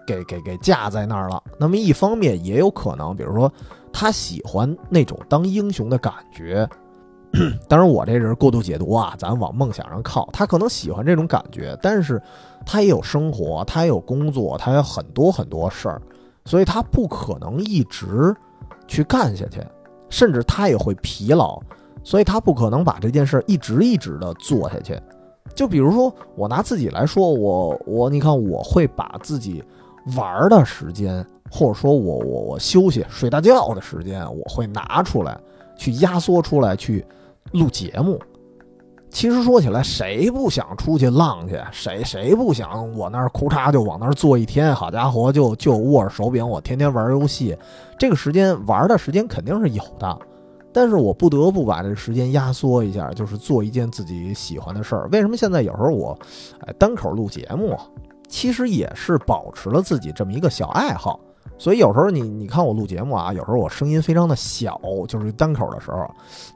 给给给架在那儿了。那么一方面也有可能，比如说他喜欢那种当英雄的感觉。当然我这人过度解读啊，咱往梦想上靠。他可能喜欢这种感觉，但是他也有生活，他也有工作，他有很多很多事儿，所以他不可能一直去干下去，甚至他也会疲劳，所以他不可能把这件事儿一直一直的做下去。就比如说我拿自己来说，我我你看我会把自己。玩的时间，或者说我我我休息睡大觉的时间，我会拿出来去压缩出来去录节目。其实说起来，谁不想出去浪去？谁谁不想我那儿哭嚓就往那儿坐一天？好家伙，就就握着手柄，我天天玩游戏，这个时间玩的时间肯定是有的。但是我不得不把这时间压缩一下，就是做一件自己喜欢的事儿。为什么现在有时候我，单口录节目，其实也是保持了自己这么一个小爱好。所以有时候你你看我录节目啊，有时候我声音非常的小，就是单口的时候，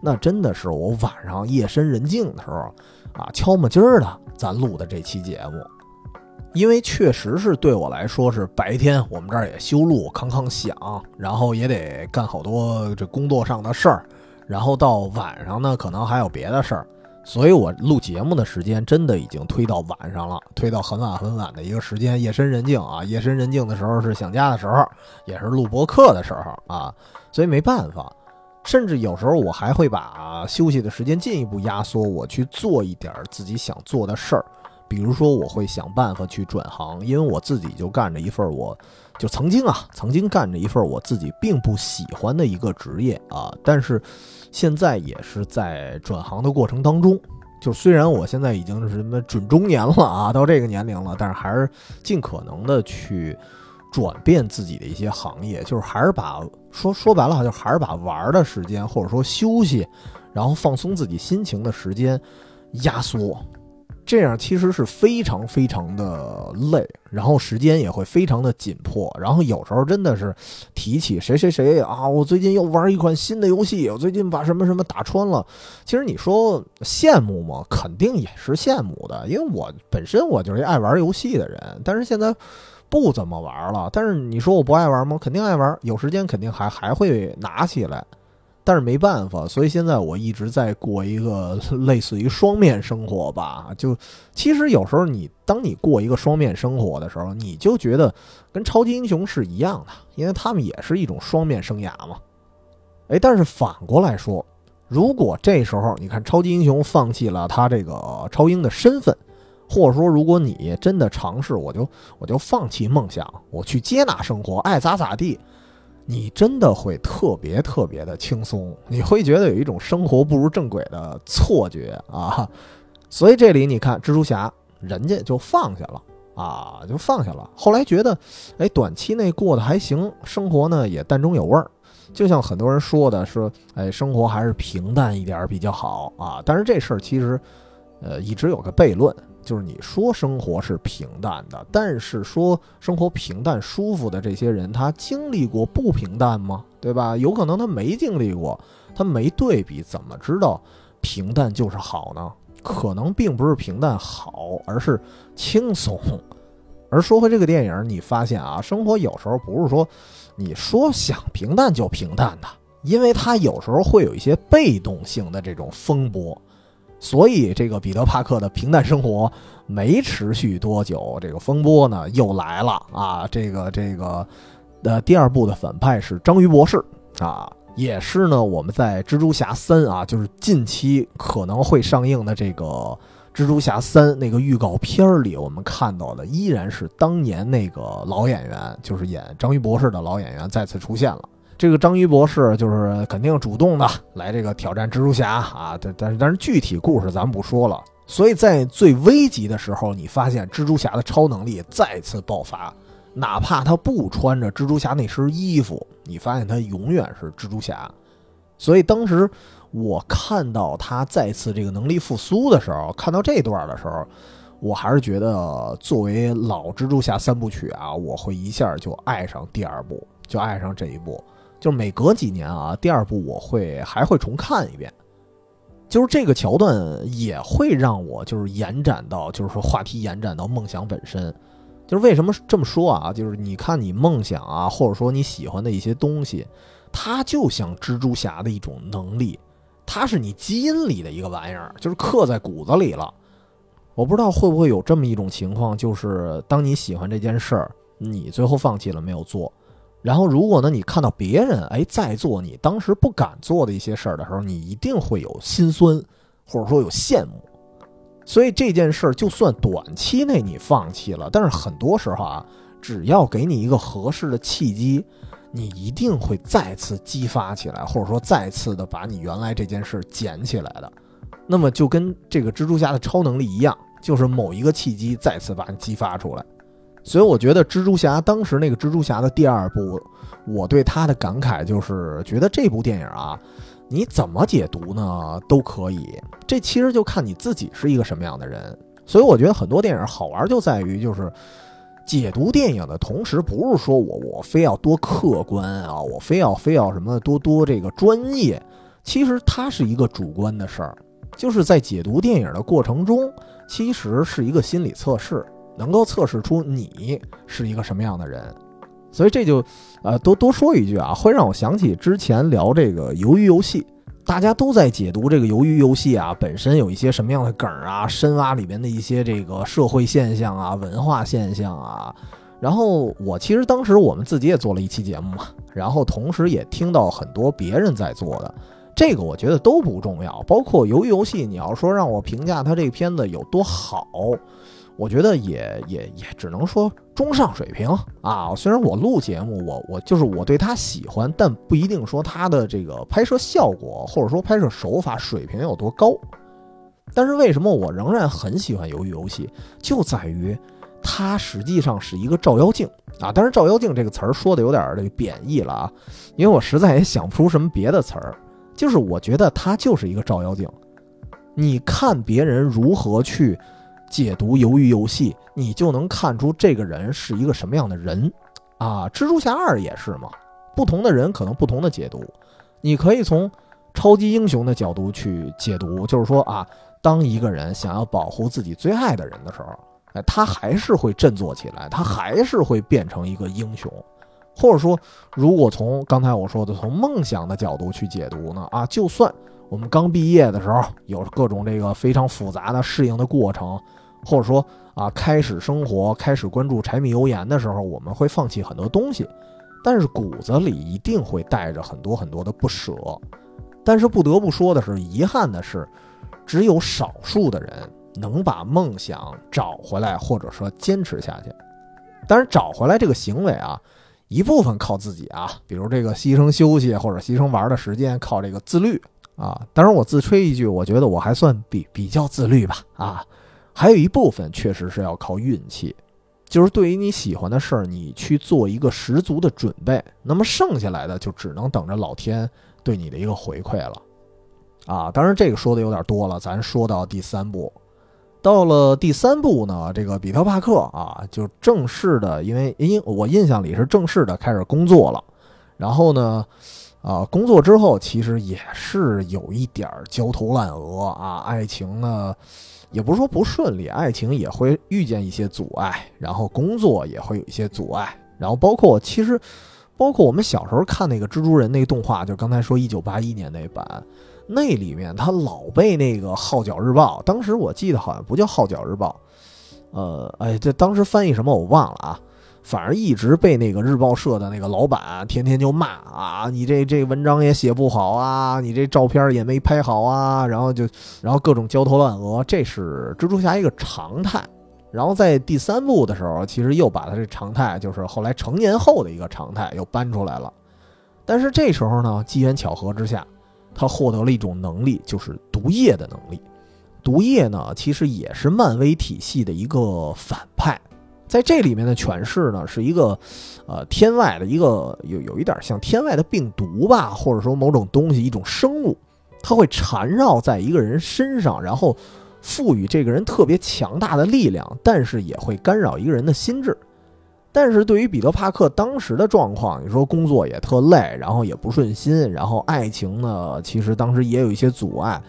那真的是我晚上夜深人静的时候啊，敲门筋儿的咱录的这期节目。因为确实是对我来说是白天我们这儿也修路，康康响，然后也得干好多这工作上的事儿，然后到晚上呢可能还有别的事儿，所以我录节目的时间真的已经推到晚上了，推到很晚很晚的一个时间，夜深人静啊，夜深人静的时候是想家的时候，也是录播客的时候啊，所以没办法，甚至有时候我还会把休息的时间进一步压缩，我去做一点自己想做的事儿。比如说，我会想办法去转行，因为我自己就干着一份，我就曾经啊，曾经干着一份我自己并不喜欢的一个职业啊。但是现在也是在转行的过程当中。就虽然我现在已经是什么准中年了啊，到这个年龄了，但是还是尽可能的去转变自己的一些行业，就是还是把说说白了，就还是把玩的时间或者说休息，然后放松自己心情的时间压缩。这样其实是非常非常的累，然后时间也会非常的紧迫，然后有时候真的是提起谁谁谁啊，我最近又玩一款新的游戏，我最近把什么什么打穿了。其实你说羡慕吗？肯定也是羡慕的，因为我本身我就是爱玩游戏的人，但是现在不怎么玩了。但是你说我不爱玩吗？肯定爱玩，有时间肯定还还会拿起来。但是没办法，所以现在我一直在过一个 类似于双面生活吧。就其实有时候你当你过一个双面生活的时候，你就觉得跟超级英雄是一样的，因为他们也是一种双面生涯嘛。哎，但是反过来说，如果这时候你看超级英雄放弃了他这个超英的身份，或者说如果你真的尝试，我就我就放弃梦想，我去接纳生活，爱咋咋地。你真的会特别特别的轻松，你会觉得有一种生活步入正轨的错觉啊！所以这里你看，蜘蛛侠人家就放下了啊，就放下了。后来觉得，哎，短期内过得还行，生活呢也淡中有味儿。就像很多人说的，说，哎，生活还是平淡一点比较好啊。但是这事儿其实，呃，一直有个悖论。就是你说生活是平淡的，但是说生活平淡舒服的这些人，他经历过不平淡吗？对吧？有可能他没经历过，他没对比，怎么知道平淡就是好呢？可能并不是平淡好，而是轻松。而说回这个电影，你发现啊，生活有时候不是说你说想平淡就平淡的，因为它有时候会有一些被动性的这种风波。所以，这个彼得·帕克的平淡生活没持续多久，这个风波呢又来了啊！这个这个，呃，第二部的反派是章鱼博士啊，也是呢，我们在《蜘蛛侠三》啊，就是近期可能会上映的这个《蜘蛛侠三》那个预告片里，我们看到的依然是当年那个老演员，就是演章鱼博士的老演员再次出现了。这个章鱼博士就是肯定主动的来这个挑战蜘蛛侠啊，但但是但是具体故事咱们不说了。所以在最危急的时候，你发现蜘蛛侠的超能力再次爆发，哪怕他不穿着蜘蛛侠那身衣服，你发现他永远是蜘蛛侠。所以当时我看到他再次这个能力复苏的时候，看到这段的时候，我还是觉得作为老蜘蛛侠三部曲啊，我会一下就爱上第二部，就爱上这一部。就是每隔几年啊，第二部我会还会重看一遍，就是这个桥段也会让我就是延展到，就是说话题延展到梦想本身。就是为什么这么说啊？就是你看你梦想啊，或者说你喜欢的一些东西，它就像蜘蛛侠的一种能力，它是你基因里的一个玩意儿，就是刻在骨子里了。我不知道会不会有这么一种情况，就是当你喜欢这件事儿，你最后放弃了没有做。然后，如果呢，你看到别人哎在做你当时不敢做的一些事儿的时候，你一定会有心酸，或者说有羡慕。所以这件事儿，就算短期内你放弃了，但是很多时候啊，只要给你一个合适的契机，你一定会再次激发起来，或者说再次的把你原来这件事捡起来的。那么就跟这个蜘蛛侠的超能力一样，就是某一个契机再次把你激发出来。所以我觉得蜘蛛侠当时那个蜘蛛侠的第二部，我对他的感慨就是觉得这部电影啊，你怎么解读呢都可以，这其实就看你自己是一个什么样的人。所以我觉得很多电影好玩就在于就是解读电影的同时，不是说我我非要多客观啊，我非要非要什么多多这个专业，其实它是一个主观的事儿，就是在解读电影的过程中，其实是一个心理测试。能够测试出你是一个什么样的人，所以这就，呃，多多说一句啊，会让我想起之前聊这个鱿鱼游戏，大家都在解读这个鱿鱼游戏啊，本身有一些什么样的梗啊，深挖里面的一些这个社会现象啊、文化现象啊。然后我其实当时我们自己也做了一期节目嘛，然后同时也听到很多别人在做的，这个我觉得都不重要。包括鱿鱼游戏，你要说让我评价它这个片子有多好。我觉得也也也只能说中上水平啊。虽然我录节目，我我就是我对他喜欢，但不一定说他的这个拍摄效果或者说拍摄手法水平有多高。但是为什么我仍然很喜欢鱿鱼游戏，就在于它实际上是一个照妖镜 啊。但是照妖镜这个词儿说的有点这个贬义了啊，因为我实在也想不出什么别的词儿。就是我觉得它就是一个照妖镜，你看别人如何去。解读鱿鱼游戏，你就能看出这个人是一个什么样的人，啊，蜘蛛侠二也是嘛。不同的人可能不同的解读，你可以从超级英雄的角度去解读，就是说啊，当一个人想要保护自己最爱的人的时候，哎，他还是会振作起来，他还是会变成一个英雄。或者说，如果从刚才我说的从梦想的角度去解读呢，啊，就算我们刚毕业的时候有各种这个非常复杂的适应的过程。或者说啊，开始生活、开始关注柴米油盐的时候，我们会放弃很多东西，但是骨子里一定会带着很多很多的不舍。但是不得不说的是，遗憾的是，只有少数的人能把梦想找回来，或者说坚持下去。但是找回来这个行为啊，一部分靠自己啊，比如这个牺牲休息或者牺牲玩的时间，靠这个自律啊。当然我自吹一句，我觉得我还算比比较自律吧啊。还有一部分确实是要靠运气，就是对于你喜欢的事儿，你去做一个十足的准备，那么剩下来的就只能等着老天对你的一个回馈了，啊，当然这个说的有点多了，咱说到第三步，到了第三步呢，这个比特帕克啊，就正式的，因为因我印象里是正式的开始工作了，然后呢，啊，工作之后其实也是有一点焦头烂额啊，爱情呢。也不是说不顺利，爱情也会遇见一些阻碍，然后工作也会有一些阻碍，然后包括其实，包括我们小时候看那个蜘蛛人那个动画，就刚才说一九八一年那版，那里面他老被那个号角日报，当时我记得好像不叫号角日报，呃，哎，这当时翻译什么我忘了啊。反而一直被那个日报社的那个老板天天就骂啊，你这这文章也写不好啊，你这照片也没拍好啊，然后就然后各种焦头烂额，这是蜘蛛侠一个常态。然后在第三部的时候，其实又把他这常态，就是后来成年后的一个常态又搬出来了。但是这时候呢，机缘巧合之下，他获得了一种能力，就是毒液的能力。毒液呢，其实也是漫威体系的一个反派。在这里面的诠释呢，是一个，呃，天外的一个有有一点像天外的病毒吧，或者说某种东西，一种生物，它会缠绕在一个人身上，然后赋予这个人特别强大的力量，但是也会干扰一个人的心智。但是对于彼得·帕克当时的状况，你说工作也特累，然后也不顺心，然后爱情呢，其实当时也有一些阻碍。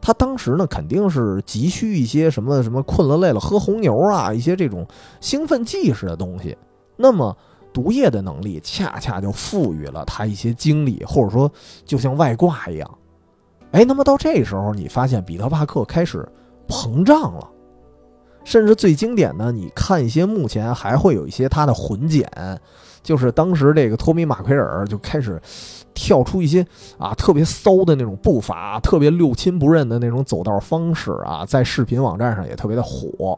他当时呢，肯定是急需一些什么什么困了累了喝红牛啊，一些这种兴奋剂式的东西。那么毒液的能力恰恰就赋予了他一些精力，或者说就像外挂一样。哎，那么到这时候，你发现彼得·帕克开始膨胀了，甚至最经典的，你看一些目前还会有一些他的混剪，就是当时这个托米·马奎尔就开始。跳出一些啊特别骚的那种步伐，特别六亲不认的那种走道方式啊，在视频网站上也特别的火。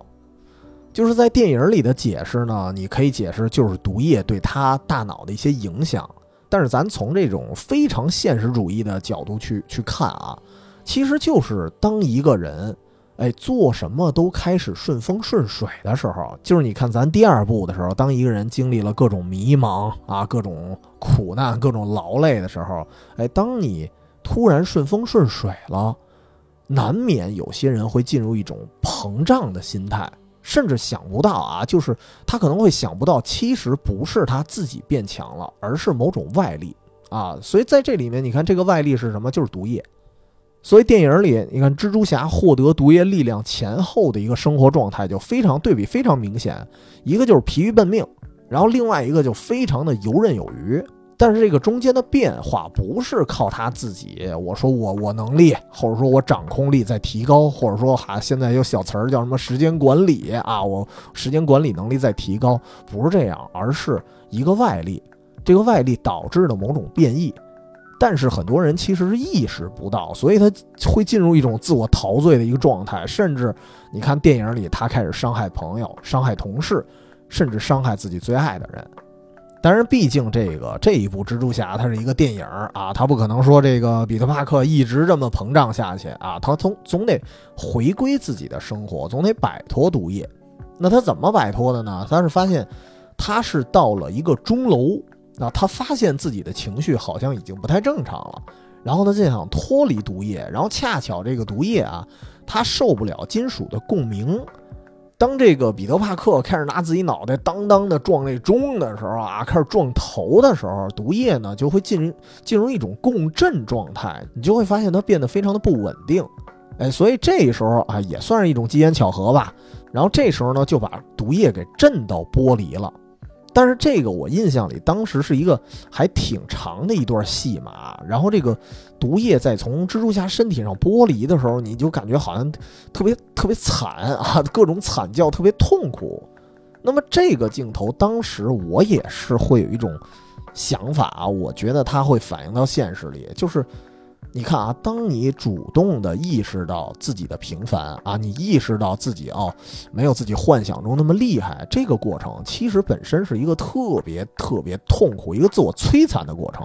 就是在电影里的解释呢，你可以解释就是毒液对他大脑的一些影响。但是咱从这种非常现实主义的角度去去看啊，其实就是当一个人，哎，做什么都开始顺风顺水的时候，就是你看咱第二部的时候，当一个人经历了各种迷茫啊、各种苦难、各种劳累的时候，哎，当你突然顺风顺水了，难免有些人会进入一种膨胀的心态。甚至想不到啊，就是他可能会想不到，其实不是他自己变强了，而是某种外力啊。所以在这里面，你看这个外力是什么？就是毒液。所以电影里，你看蜘蛛侠获得毒液力量前后的一个生活状态就非常对比，非常明显。一个就是疲于奔命，然后另外一个就非常的游刃有余。但是这个中间的变化不是靠他自己，我说我我能力，或者说我掌控力在提高，或者说哈现在有小词儿叫什么时间管理啊，我时间管理能力在提高，不是这样，而是一个外力，这个外力导致的某种变异，但是很多人其实是意识不到，所以他会进入一种自我陶醉的一个状态，甚至你看电影里他开始伤害朋友、伤害同事，甚至伤害自己最爱的人。但是，毕竟这个这一部蜘蛛侠它是一个电影啊，他不可能说这个彼得帕克一直这么膨胀下去啊，他总总得回归自己的生活，总得摆脱毒液。那他怎么摆脱的呢？他是发现他是到了一个钟楼那，他发现自己的情绪好像已经不太正常了，然后他就想脱离毒液，然后恰巧这个毒液啊，他受不了金属的共鸣。当这个彼得帕克开始拿自己脑袋当当的撞那钟的时候啊，开始撞头的时候，毒液呢就会进进入一种共振状态，你就会发现它变得非常的不稳定，哎，所以这时候啊也算是一种机缘巧合吧。然后这时候呢就把毒液给震到剥离了。但是这个我印象里，当时是一个还挺长的一段戏码。然后这个毒液在从蜘蛛侠身体上剥离的时候，你就感觉好像特别特别惨啊，各种惨叫，特别痛苦。那么这个镜头当时我也是会有一种想法啊，我觉得它会反映到现实里，就是。你看啊，当你主动的意识到自己的平凡啊，你意识到自己哦，没有自己幻想中那么厉害，这个过程其实本身是一个特别特别痛苦、一个自我摧残的过程，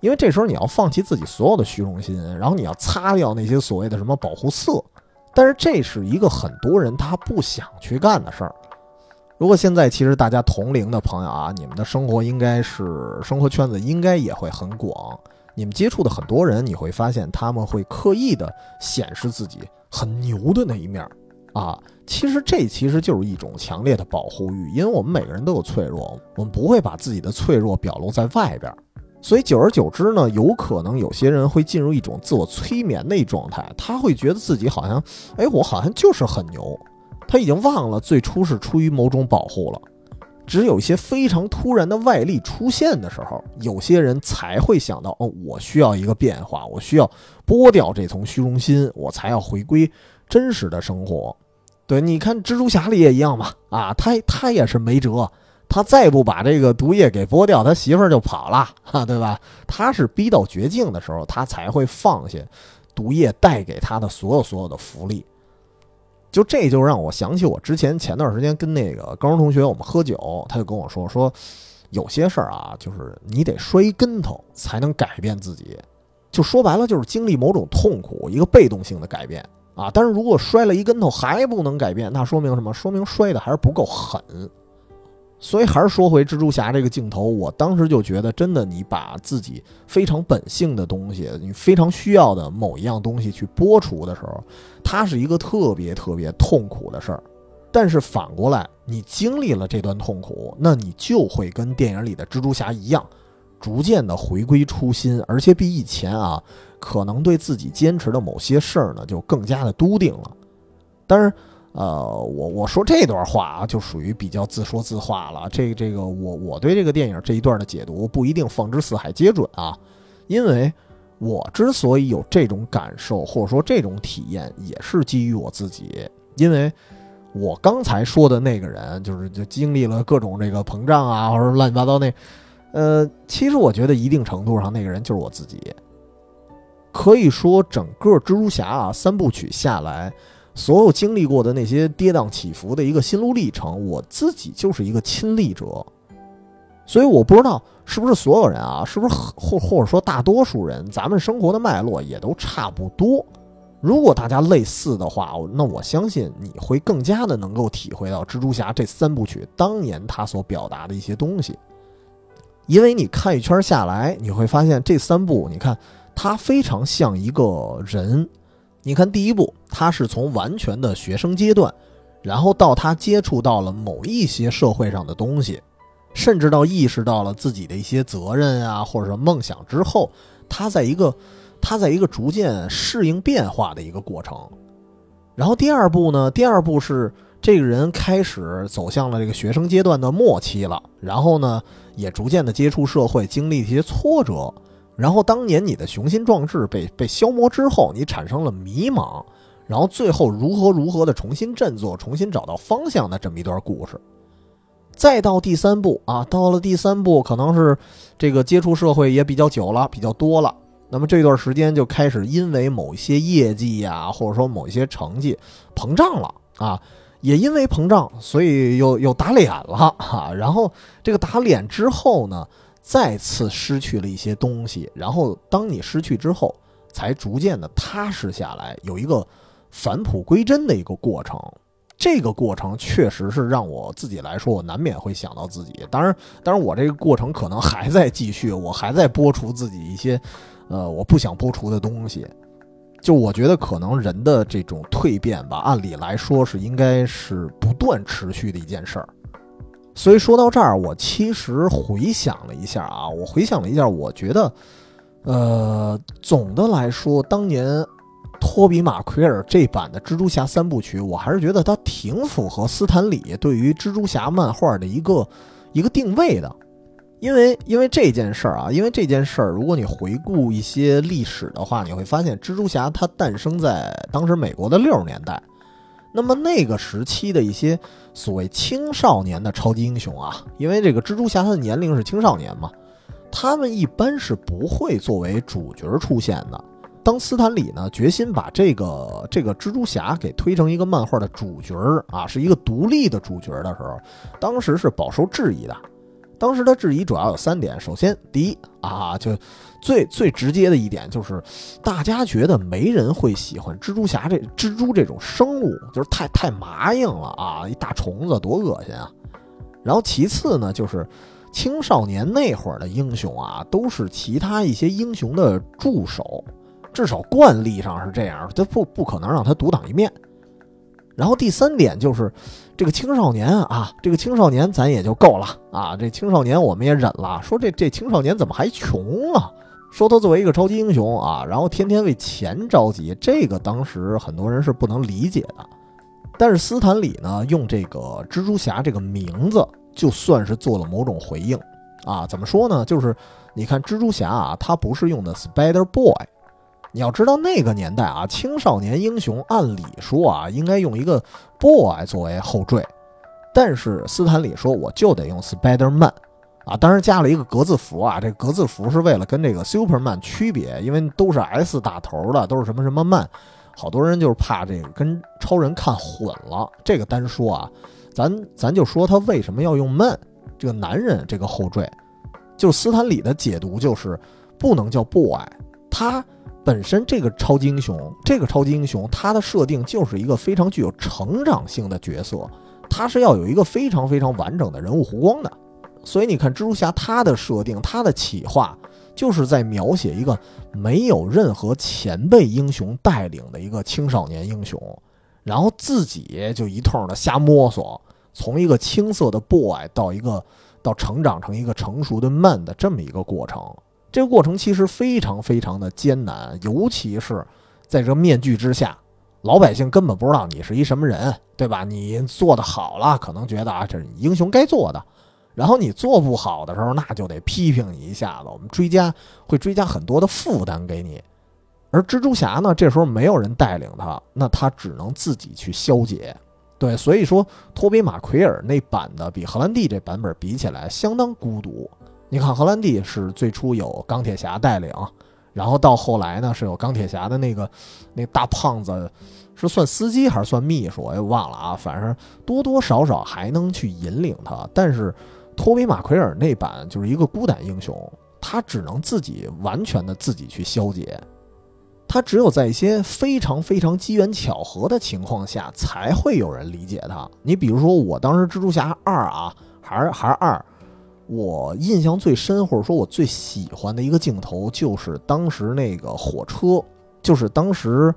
因为这时候你要放弃自己所有的虚荣心，然后你要擦掉那些所谓的什么保护色，但是这是一个很多人他不想去干的事儿。如果现在其实大家同龄的朋友啊，你们的生活应该是生活圈子应该也会很广。你们接触的很多人，你会发现他们会刻意的显示自己很牛的那一面儿啊。其实这其实就是一种强烈的保护欲，因为我们每个人都有脆弱，我们不会把自己的脆弱表露在外边。所以久而久之呢，有可能有些人会进入一种自我催眠的一状态，他会觉得自己好像，哎，我好像就是很牛，他已经忘了最初是出于某种保护了。只有一些非常突然的外力出现的时候，有些人才会想到：哦，我需要一个变化，我需要剥掉这层虚荣心，我才要回归真实的生活。对，你看蜘蛛侠里也一样嘛，啊，他他也是没辙，他再不把这个毒液给剥掉，他媳妇儿就跑了，哈，对吧？他是逼到绝境的时候，他才会放下毒液带给他的所有所有的福利。就这就让我想起我之前前段时间跟那个高中同学我们喝酒，他就跟我说说，有些事儿啊，就是你得摔一跟头才能改变自己，就说白了就是经历某种痛苦，一个被动性的改变啊。但是如果摔了一跟头还不能改变，那说明什么？说明摔的还是不够狠。所以还是说回蜘蛛侠这个镜头，我当时就觉得，真的，你把自己非常本性的东西，你非常需要的某一样东西去剥除的时候，它是一个特别特别痛苦的事儿。但是反过来，你经历了这段痛苦，那你就会跟电影里的蜘蛛侠一样，逐渐的回归初心，而且比以前啊，可能对自己坚持的某些事儿呢，就更加的笃定了。但是。呃，我我说这段话啊，就属于比较自说自话了。这这个，我我对这个电影这一段的解读不一定放之四海皆准啊，因为我之所以有这种感受或者说这种体验，也是基于我自己。因为我刚才说的那个人，就是就经历了各种这个膨胀啊，或者乱七八糟那，呃，其实我觉得一定程度上那个人就是我自己。可以说，整个蜘蛛侠啊三部曲下来。所有经历过的那些跌宕起伏的一个心路历程，我自己就是一个亲历者。所以我不知道是不是所有人啊，是不是或或者说大多数人，咱们生活的脉络也都差不多。如果大家类似的话，那我相信你会更加的能够体会到蜘蛛侠这三部曲当年他所表达的一些东西。因为你看一圈下来，你会发现这三部，你看它非常像一个人。你看第一步，他是从完全的学生阶段，然后到他接触到了某一些社会上的东西。甚至到意识到了自己的一些责任啊，或者说梦想之后，他在一个他在一个逐渐适应变化的一个过程。然后第二步呢，第二步是这个人开始走向了这个学生阶段的末期了，然后呢，也逐渐的接触社会，经历一些挫折。然后当年你的雄心壮志被被消磨之后，你产生了迷茫，然后最后如何如何的重新振作，重新找到方向的这么一段故事。再到第三步啊，到了第三步，可能是这个接触社会也比较久了，比较多了。那么这段时间就开始因为某一些业绩呀，或者说某一些成绩膨胀了啊，也因为膨胀，所以又又打脸了哈。然后这个打脸之后呢，再次失去了一些东西。然后当你失去之后，才逐渐的踏实下来，有一个返璞归真的一个过程。这个过程确实是让我自己来说，我难免会想到自己。当然，当然，我这个过程可能还在继续，我还在播出自己一些，呃，我不想播出的东西。就我觉得，可能人的这种蜕变吧，按理来说是应该是不断持续的一件事儿。所以说到这儿，我其实回想了一下啊，我回想了一下，我觉得，呃，总的来说，当年。托比·马奎尔这版的蜘蛛侠三部曲，我还是觉得他挺符合斯坦李对于蜘蛛侠漫画的一个一个定位的，因为因为这件事儿啊，因为这件事儿，如果你回顾一些历史的话，你会发现蜘蛛侠它诞生在当时美国的六十年代，那么那个时期的一些所谓青少年的超级英雄啊，因为这个蜘蛛侠他的年龄是青少年嘛，他们一般是不会作为主角出现的。当斯坦李呢决心把这个这个蜘蛛侠给推成一个漫画的主角儿啊，是一个独立的主角的时候，当时是饱受质疑的。当时的质疑主要有三点：首先，第一啊，就最最直接的一点就是，大家觉得没人会喜欢蜘蛛侠这蜘蛛这种生物，就是太太麻硬了啊，一大虫子多恶心啊。然后其次呢，就是青少年那会儿的英雄啊，都是其他一些英雄的助手。至少惯例上是这样，他不不可能让他独当一面。然后第三点就是，这个青少年啊，这个青少年咱也就够了啊，这青少年我们也忍了。说这这青少年怎么还穷啊？说他作为一个超级英雄啊，然后天天为钱着急，这个当时很多人是不能理解的。但是斯坦李呢，用这个蜘蛛侠这个名字，就算是做了某种回应啊。怎么说呢？就是你看蜘蛛侠啊，他不是用的 Spider Boy。你要知道那个年代啊，青少年英雄按理说啊，应该用一个 boy 作为后缀，但是斯坦李说我就得用 Spider-Man，啊，当然加了一个格字符啊，这格字符是为了跟这个 Superman 区别，因为都是 S 打头的，都是什么什么 man，，好多人就是怕这个跟超人看混了。这个单说啊，咱咱就说他为什么要用 man 这个男人这个后缀，就斯坦李的解读就是不能叫 boy，他。本身这个超级英雄，这个超级英雄，他的设定就是一个非常具有成长性的角色，他是要有一个非常非常完整的人物弧光的。所以你看，蜘蛛侠他的设定，他的企划，就是在描写一个没有任何前辈英雄带领的一个青少年英雄，然后自己就一通的瞎摸索，从一个青涩的 boy 到一个到成长成一个成熟的 man 的这么一个过程。这个过程其实非常非常的艰难，尤其是在这面具之下，老百姓根本不知道你是一什么人，对吧？你做的好了，可能觉得啊这是英雄该做的；然后你做不好的时候，那就得批评你一下子，我们追加会追加很多的负担给你。而蜘蛛侠呢，这时候没有人带领他，那他只能自己去消解。对，所以说托比马奎尔那版的比荷兰弟这版本比起来，相当孤独。你看，荷兰弟是最初有钢铁侠带领，然后到后来呢，是有钢铁侠的那个那大胖子，是算司机还是算秘书，我也忘了啊。反正多多少少还能去引领他，但是托比马奎尔那版就是一个孤胆英雄，他只能自己完全的自己去消解。他只有在一些非常非常机缘巧合的情况下，才会有人理解他。你比如说，我当时蜘蛛侠二啊，还是还是二，我印象最深或者说我最喜欢的一个镜头，就是当时那个火车，就是当时，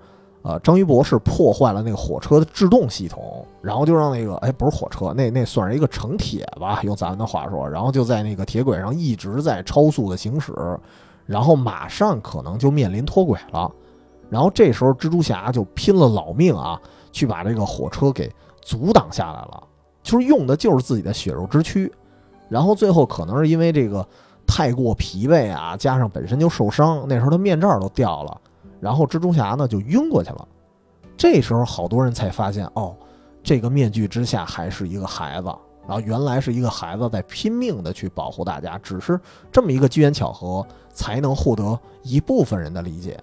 呃，章鱼博士破坏了那个火车的制动系统，然后就让那个，哎，不是火车，那那算是一个城铁吧，用咱们的话说，然后就在那个铁轨上一直在超速的行驶，然后马上可能就面临脱轨了。然后这时候，蜘蛛侠就拼了老命啊，去把这个火车给阻挡下来了，就是用的就是自己的血肉之躯。然后最后可能是因为这个太过疲惫啊，加上本身就受伤，那时候他面罩都掉了，然后蜘蛛侠呢就晕过去了。这时候好多人才发现，哦，这个面具之下还是一个孩子，然后原来是一个孩子在拼命的去保护大家，只是这么一个机缘巧合，才能获得一部分人的理解。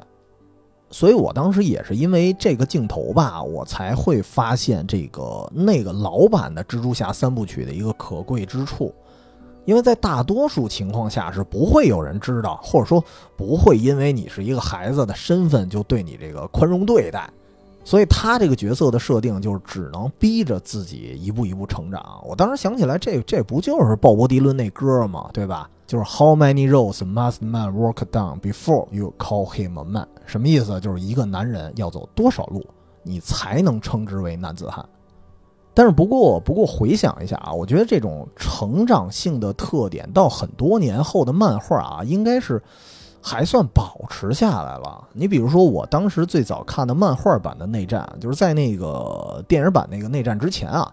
所以我当时也是因为这个镜头吧，我才会发现这个那个老版的蜘蛛侠三部曲的一个可贵之处，因为在大多数情况下是不会有人知道，或者说不会因为你是一个孩子的身份就对你这个宽容对待，所以他这个角色的设定就是只能逼着自己一步一步成长。我当时想起来，这这不就是鲍勃迪伦那歌吗？对吧？就是 How many roads must man walk down before you call him a man？什么意思？就是一个男人要走多少路，你才能称之为男子汉？但是不过，不过回想一下啊，我觉得这种成长性的特点，到很多年后的漫画啊，应该是还算保持下来了。你比如说，我当时最早看的漫画版的内战，就是在那个电影版那个内战之前啊，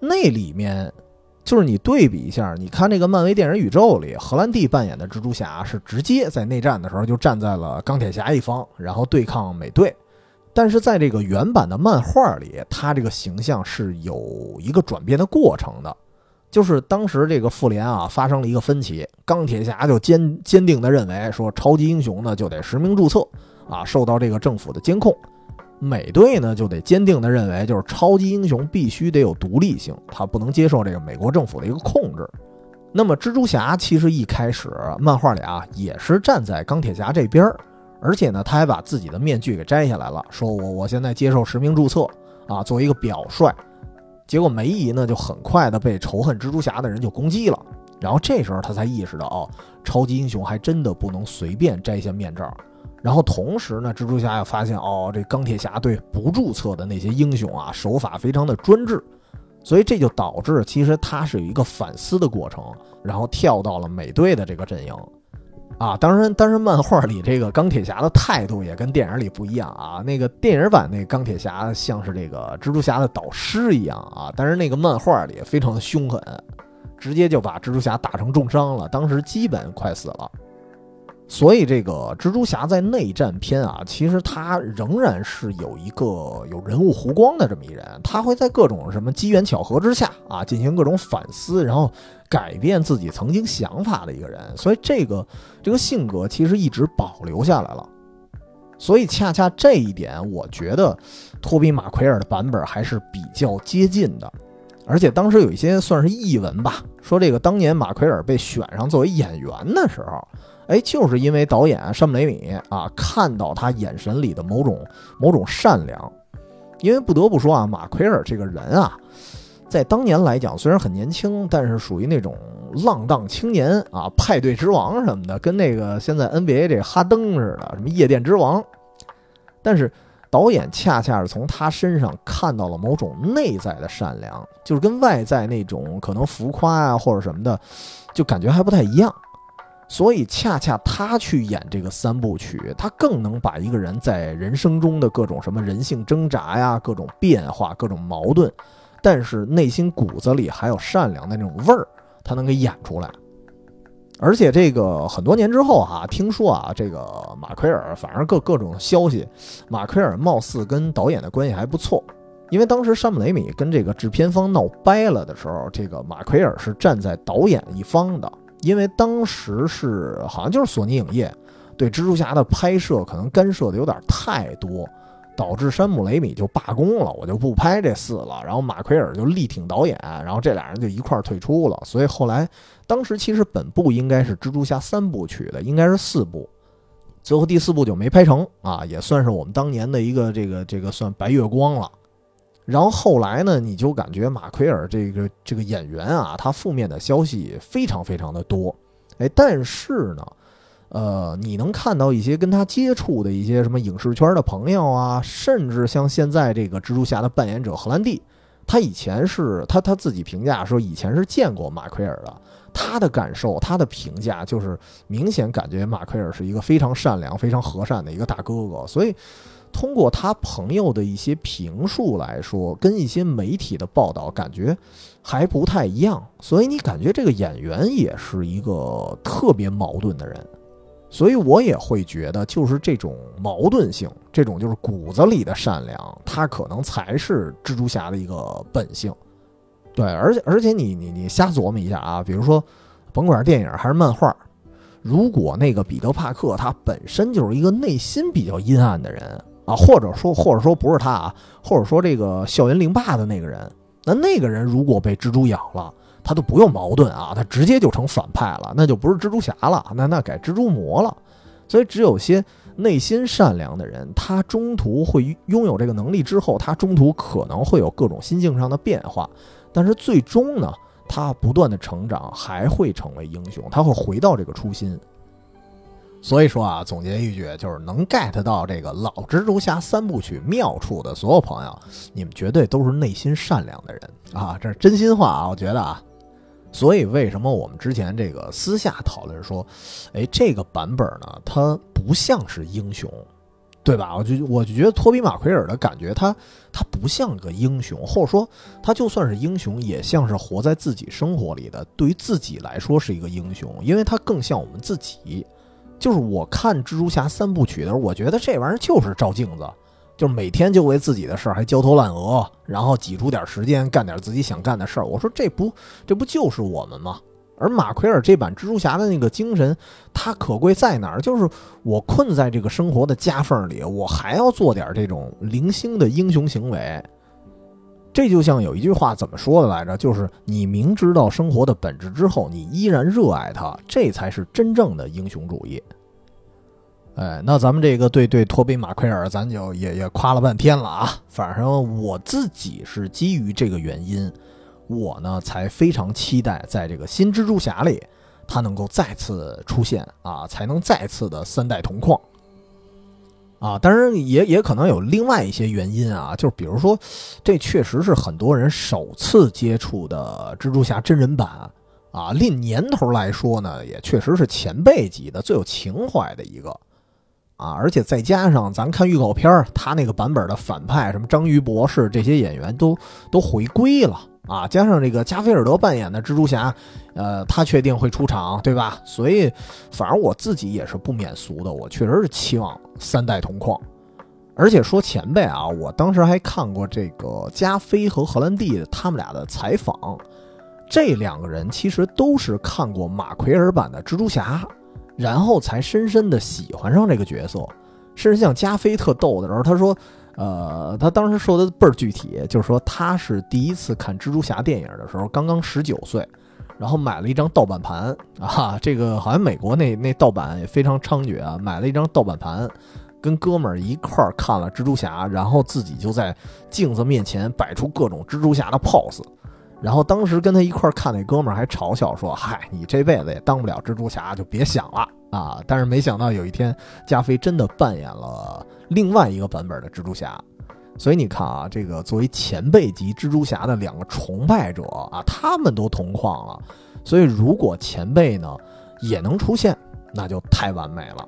那里面。就是你对比一下，你看这个漫威电影宇宙里，荷兰弟扮演的蜘蛛侠是直接在内战的时候就站在了钢铁侠一方，然后对抗美队。但是在这个原版的漫画里，他这个形象是有一个转变的过程的。就是当时这个复联啊发生了一个分歧，钢铁侠就坚坚定的认为说，超级英雄呢就得实名注册啊，受到这个政府的监控。美队呢就得坚定地认为，就是超级英雄必须得有独立性，他不能接受这个美国政府的一个控制。那么蜘蛛侠其实一开始漫画里啊也是站在钢铁侠这边儿，而且呢他还把自己的面具给摘下来了，说我我现在接受实名注册啊，作为一个表率。结果梅姨呢就很快的被仇恨蜘蛛侠的人就攻击了，然后这时候他才意识到哦，超级英雄还真的不能随便摘下面罩。然后同时呢，蜘蛛侠也发现哦，这钢铁侠对不注册的那些英雄啊，手法非常的专制，所以这就导致其实他是有一个反思的过程，然后跳到了美队的这个阵营，啊，当然，当然，漫画里这个钢铁侠的态度也跟电影里不一样啊，那个电影版那钢铁侠像是这个蜘蛛侠的导师一样啊，但是那个漫画里非常的凶狠，直接就把蜘蛛侠打成重伤了，当时基本快死了。所以，这个蜘蛛侠在内战篇啊，其实他仍然是有一个有人物弧光的这么一人，他会在各种什么机缘巧合之下啊，进行各种反思，然后改变自己曾经想法的一个人。所以，这个这个性格其实一直保留下来了。所以，恰恰这一点，我觉得托比马奎尔的版本还是比较接近的。而且当时有一些算是译文吧，说这个当年马奎尔被选上作为演员的时候。哎，就是因为导演山姆雷米啊，看到他眼神里的某种某种善良，因为不得不说啊，马奎尔这个人啊，在当年来讲虽然很年轻，但是属于那种浪荡青年啊，派对之王什么的，跟那个现在 NBA 这哈登似的，什么夜店之王。但是导演恰恰是从他身上看到了某种内在的善良，就是跟外在那种可能浮夸啊或者什么的，就感觉还不太一样。所以，恰恰他去演这个三部曲，他更能把一个人在人生中的各种什么人性挣扎呀、各种变化、各种矛盾，但是内心骨子里还有善良的那种味儿，他能给演出来。而且，这个很多年之后哈，听说啊，这个马奎尔，反正各各种消息，马奎尔貌似跟导演的关系还不错，因为当时山姆雷米跟这个制片方闹掰了的时候，这个马奎尔是站在导演一方的。因为当时是好像就是索尼影业对蜘蛛侠的拍摄可能干涉的有点太多，导致山姆雷米就罢工了，我就不拍这四了。然后马奎尔就力挺导演，然后这俩人就一块儿退出了。所以后来，当时其实本部应该是蜘蛛侠三部曲的，应该是四部，最后第四部就没拍成啊，也算是我们当年的一个这个这个算白月光了。然后后来呢，你就感觉马奎尔这个这个演员啊，他负面的消息非常非常的多，哎，但是呢。呃，你能看到一些跟他接触的一些什么影视圈的朋友啊，甚至像现在这个蜘蛛侠的扮演者荷兰弟，他以前是他他自己评价说以前是见过马奎尔的，他的感受，他的评价就是明显感觉马奎尔是一个非常善良、非常和善的一个大哥哥，所以通过他朋友的一些评述来说，跟一些媒体的报道感觉还不太一样，所以你感觉这个演员也是一个特别矛盾的人。所以我也会觉得，就是这种矛盾性，这种就是骨子里的善良，他可能才是蜘蛛侠的一个本性。对，而且而且你你你瞎琢磨一下啊，比如说，甭管是电影还是漫画，如果那个彼得帕克他本身就是一个内心比较阴暗的人啊，或者说或者说不是他啊，或者说这个校园灵霸的那个人，那那个人如果被蜘蛛咬了。他都不用矛盾啊，他直接就成反派了，那就不是蜘蛛侠了，那那改蜘蛛魔了。所以只有些内心善良的人，他中途会拥有这个能力之后，他中途可能会有各种心境上的变化，但是最终呢，他不断的成长，还会成为英雄，他会回到这个初心。所以说啊，总结一句，就是能 get 到这个老蜘蛛侠三部曲妙处的所有朋友，你们绝对都是内心善良的人啊，这是真心话啊，我觉得啊。所以，为什么我们之前这个私下讨论说，哎，这个版本呢，它不像是英雄，对吧？我就我就觉得托比马奎尔的感觉，他他不像个英雄，或者说他就算是英雄，也像是活在自己生活里的，对于自己来说是一个英雄，因为他更像我们自己。就是我看蜘蛛侠三部曲的时候，我觉得这玩意儿就是照镜子。就是每天就为自己的事儿还焦头烂额，然后挤出点时间干点自己想干的事儿。我说这不这不就是我们吗？而马奎尔这版蜘蛛侠的那个精神，它可贵在哪儿？就是我困在这个生活的夹缝里，我还要做点这种零星的英雄行为。这就像有一句话怎么说的来着？就是你明知道生活的本质之后，你依然热爱它，这才是真正的英雄主义。哎，那咱们这个对对托比马奎尔，咱就也也夸了半天了啊。反正我自己是基于这个原因，我呢才非常期待在这个新蜘蛛侠里，他能够再次出现啊，才能再次的三代同框啊。当然也也可能有另外一些原因啊，就是比如说，这确实是很多人首次接触的蜘蛛侠真人版啊。论年头来说呢，也确实是前辈级的最有情怀的一个。啊，而且再加上咱看预告片他那个版本的反派什么章鱼博士这些演员都都回归了啊，加上这个加菲尔德扮演的蜘蛛侠，呃，他确定会出场，对吧？所以，反正我自己也是不免俗的，我确实是期望三代同框。而且说前辈啊，我当时还看过这个加菲和荷兰弟他们俩的采访，这两个人其实都是看过马奎尔版的蜘蛛侠。然后才深深的喜欢上这个角色，甚至像加菲特逗的时候，他说：“呃，他当时说的倍儿具体，就是说他是第一次看蜘蛛侠电影的时候，刚刚十九岁，然后买了一张盗版盘啊，这个好像美国那那盗版也非常猖獗啊，买了一张盗版盘，跟哥们儿一块儿看了蜘蛛侠，然后自己就在镜子面前摆出各种蜘蛛侠的 pose。”然后当时跟他一块看那哥们儿还嘲笑说：“嗨，你这辈子也当不了蜘蛛侠，就别想了啊！”但是没想到有一天，加菲真的扮演了另外一个版本的蜘蛛侠。所以你看啊，这个作为前辈级蜘蛛侠的两个崇拜者啊，他们都同框了。所以如果前辈呢也能出现，那就太完美了。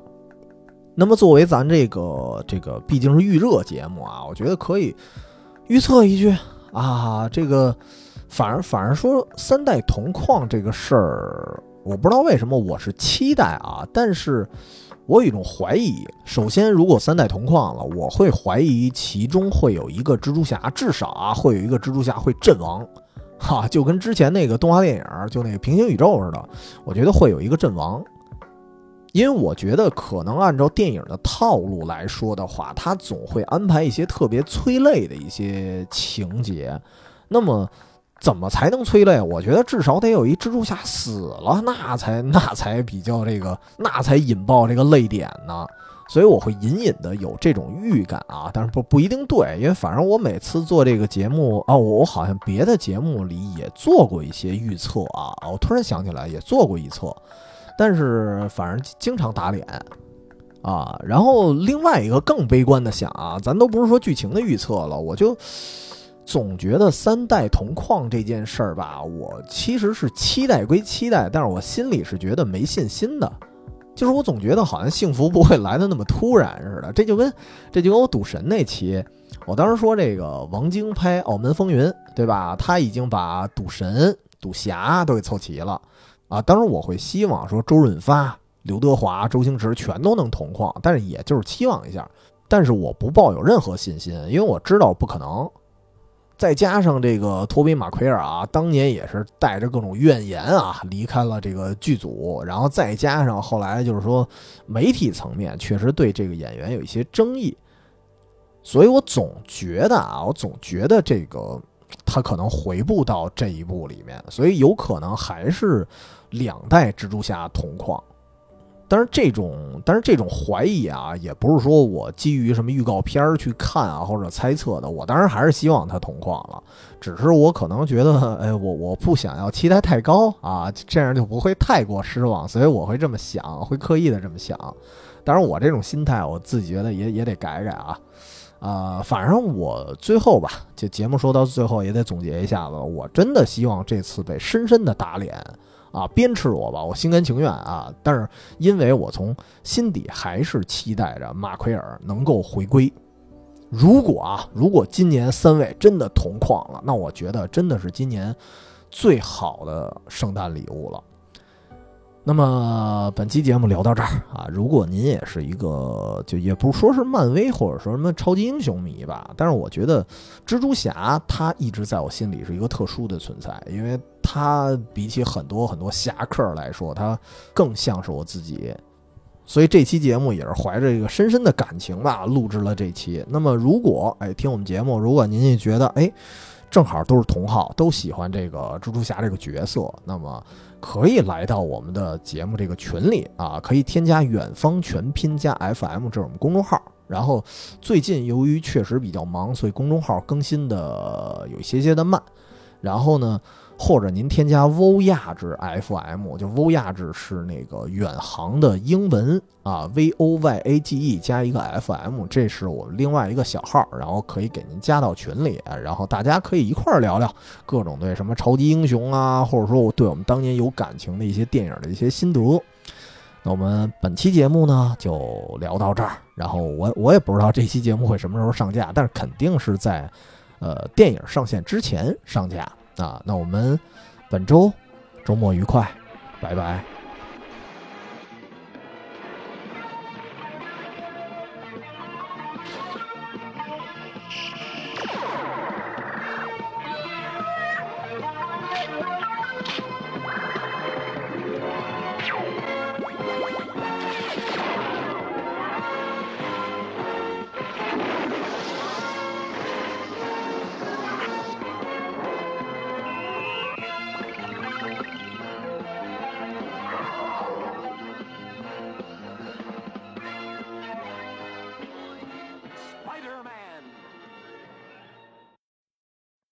那么作为咱这个这个毕竟是预热节目啊，我觉得可以预测一句啊，这个。反而反而说三代同框这个事儿，我不知道为什么我是期待啊，但是我有一种怀疑。首先，如果三代同框了，我会怀疑其中会有一个蜘蛛侠，至少啊会有一个蜘蛛侠会阵亡，哈，就跟之前那个动画电影就那个平行宇宙似的，我觉得会有一个阵亡。因为我觉得可能按照电影的套路来说的话，它总会安排一些特别催泪的一些情节。那么，怎么才能催泪？我觉得至少得有一蜘蛛侠死了，那才那才比较这个，那才引爆这个泪点呢。所以我会隐隐的有这种预感啊，但是不不一定对，因为反正我每次做这个节目啊，我我好像别的节目里也做过一些预测啊，我突然想起来也做过预测，但是反正经常打脸啊。然后另外一个更悲观的想啊，咱都不是说剧情的预测了，我就总觉得三代同框这件事儿吧，我其实是期待归期待，但是我心里是觉得没信心的。就是我总觉得好像幸福不会来的那么突然似的，这就跟这就跟我赌神那期，我当时说这个王晶拍《澳门风云》，对吧？他已经把赌神、赌侠都给凑齐了啊。当时我会希望说周润发、刘德华、周星驰全都能同框，但是也就是期望一下，但是我不抱有任何信心，因为我知道不可能。再加上这个托比马奎尔啊，当年也是带着各种怨言啊离开了这个剧组，然后再加上后来就是说媒体层面确实对这个演员有一些争议，所以我总觉得啊，我总觉得这个他可能回不到这一步里面，所以有可能还是两代蜘蛛侠同框。但是这种，但是这种怀疑啊，也不是说我基于什么预告片去看啊，或者猜测的。我当然还是希望他同框了，只是我可能觉得，哎，我我不想要期待太高啊，这样就不会太过失望，所以我会这么想，会刻意的这么想。当然，我这种心态，我自己觉得也也得改改啊。啊，反正我最后吧，这节目说到最后也得总结一下子，我真的希望这次被深深的打脸。啊，鞭笞我吧，我心甘情愿啊！但是因为我从心底还是期待着马奎尔能够回归。如果啊，如果今年三位真的同框了，那我觉得真的是今年最好的圣诞礼物了。那么本期节目聊到这儿啊，如果您也是一个就也不是说是漫威或者说什么超级英雄迷吧，但是我觉得蜘蛛侠他一直在我心里是一个特殊的存在，因为他比起很多很多侠客来说，他更像是我自己，所以这期节目也是怀着一个深深的感情吧录制了这期。那么如果哎听我们节目，如果您也觉得哎正好都是同好，都喜欢这个蜘蛛侠这个角色，那么。可以来到我们的节目这个群里啊，可以添加远方全拼加 FM，这是我们公众号。然后最近由于确实比较忙，所以公众号更新的有一些些的慢。然后呢？或者您添加 Voyage FM，就 Voyage 是那个远航的英文啊，V O Y A G E 加一个 FM，这是我们另外一个小号，然后可以给您加到群里，然后大家可以一块儿聊聊各种对什么超级英雄啊，或者说我对我们当年有感情的一些电影的一些心得。那我们本期节目呢就聊到这儿，然后我我也不知道这期节目会什么时候上架，但是肯定是在呃电影上线之前上架。啊，那我们本周周末愉快，拜拜。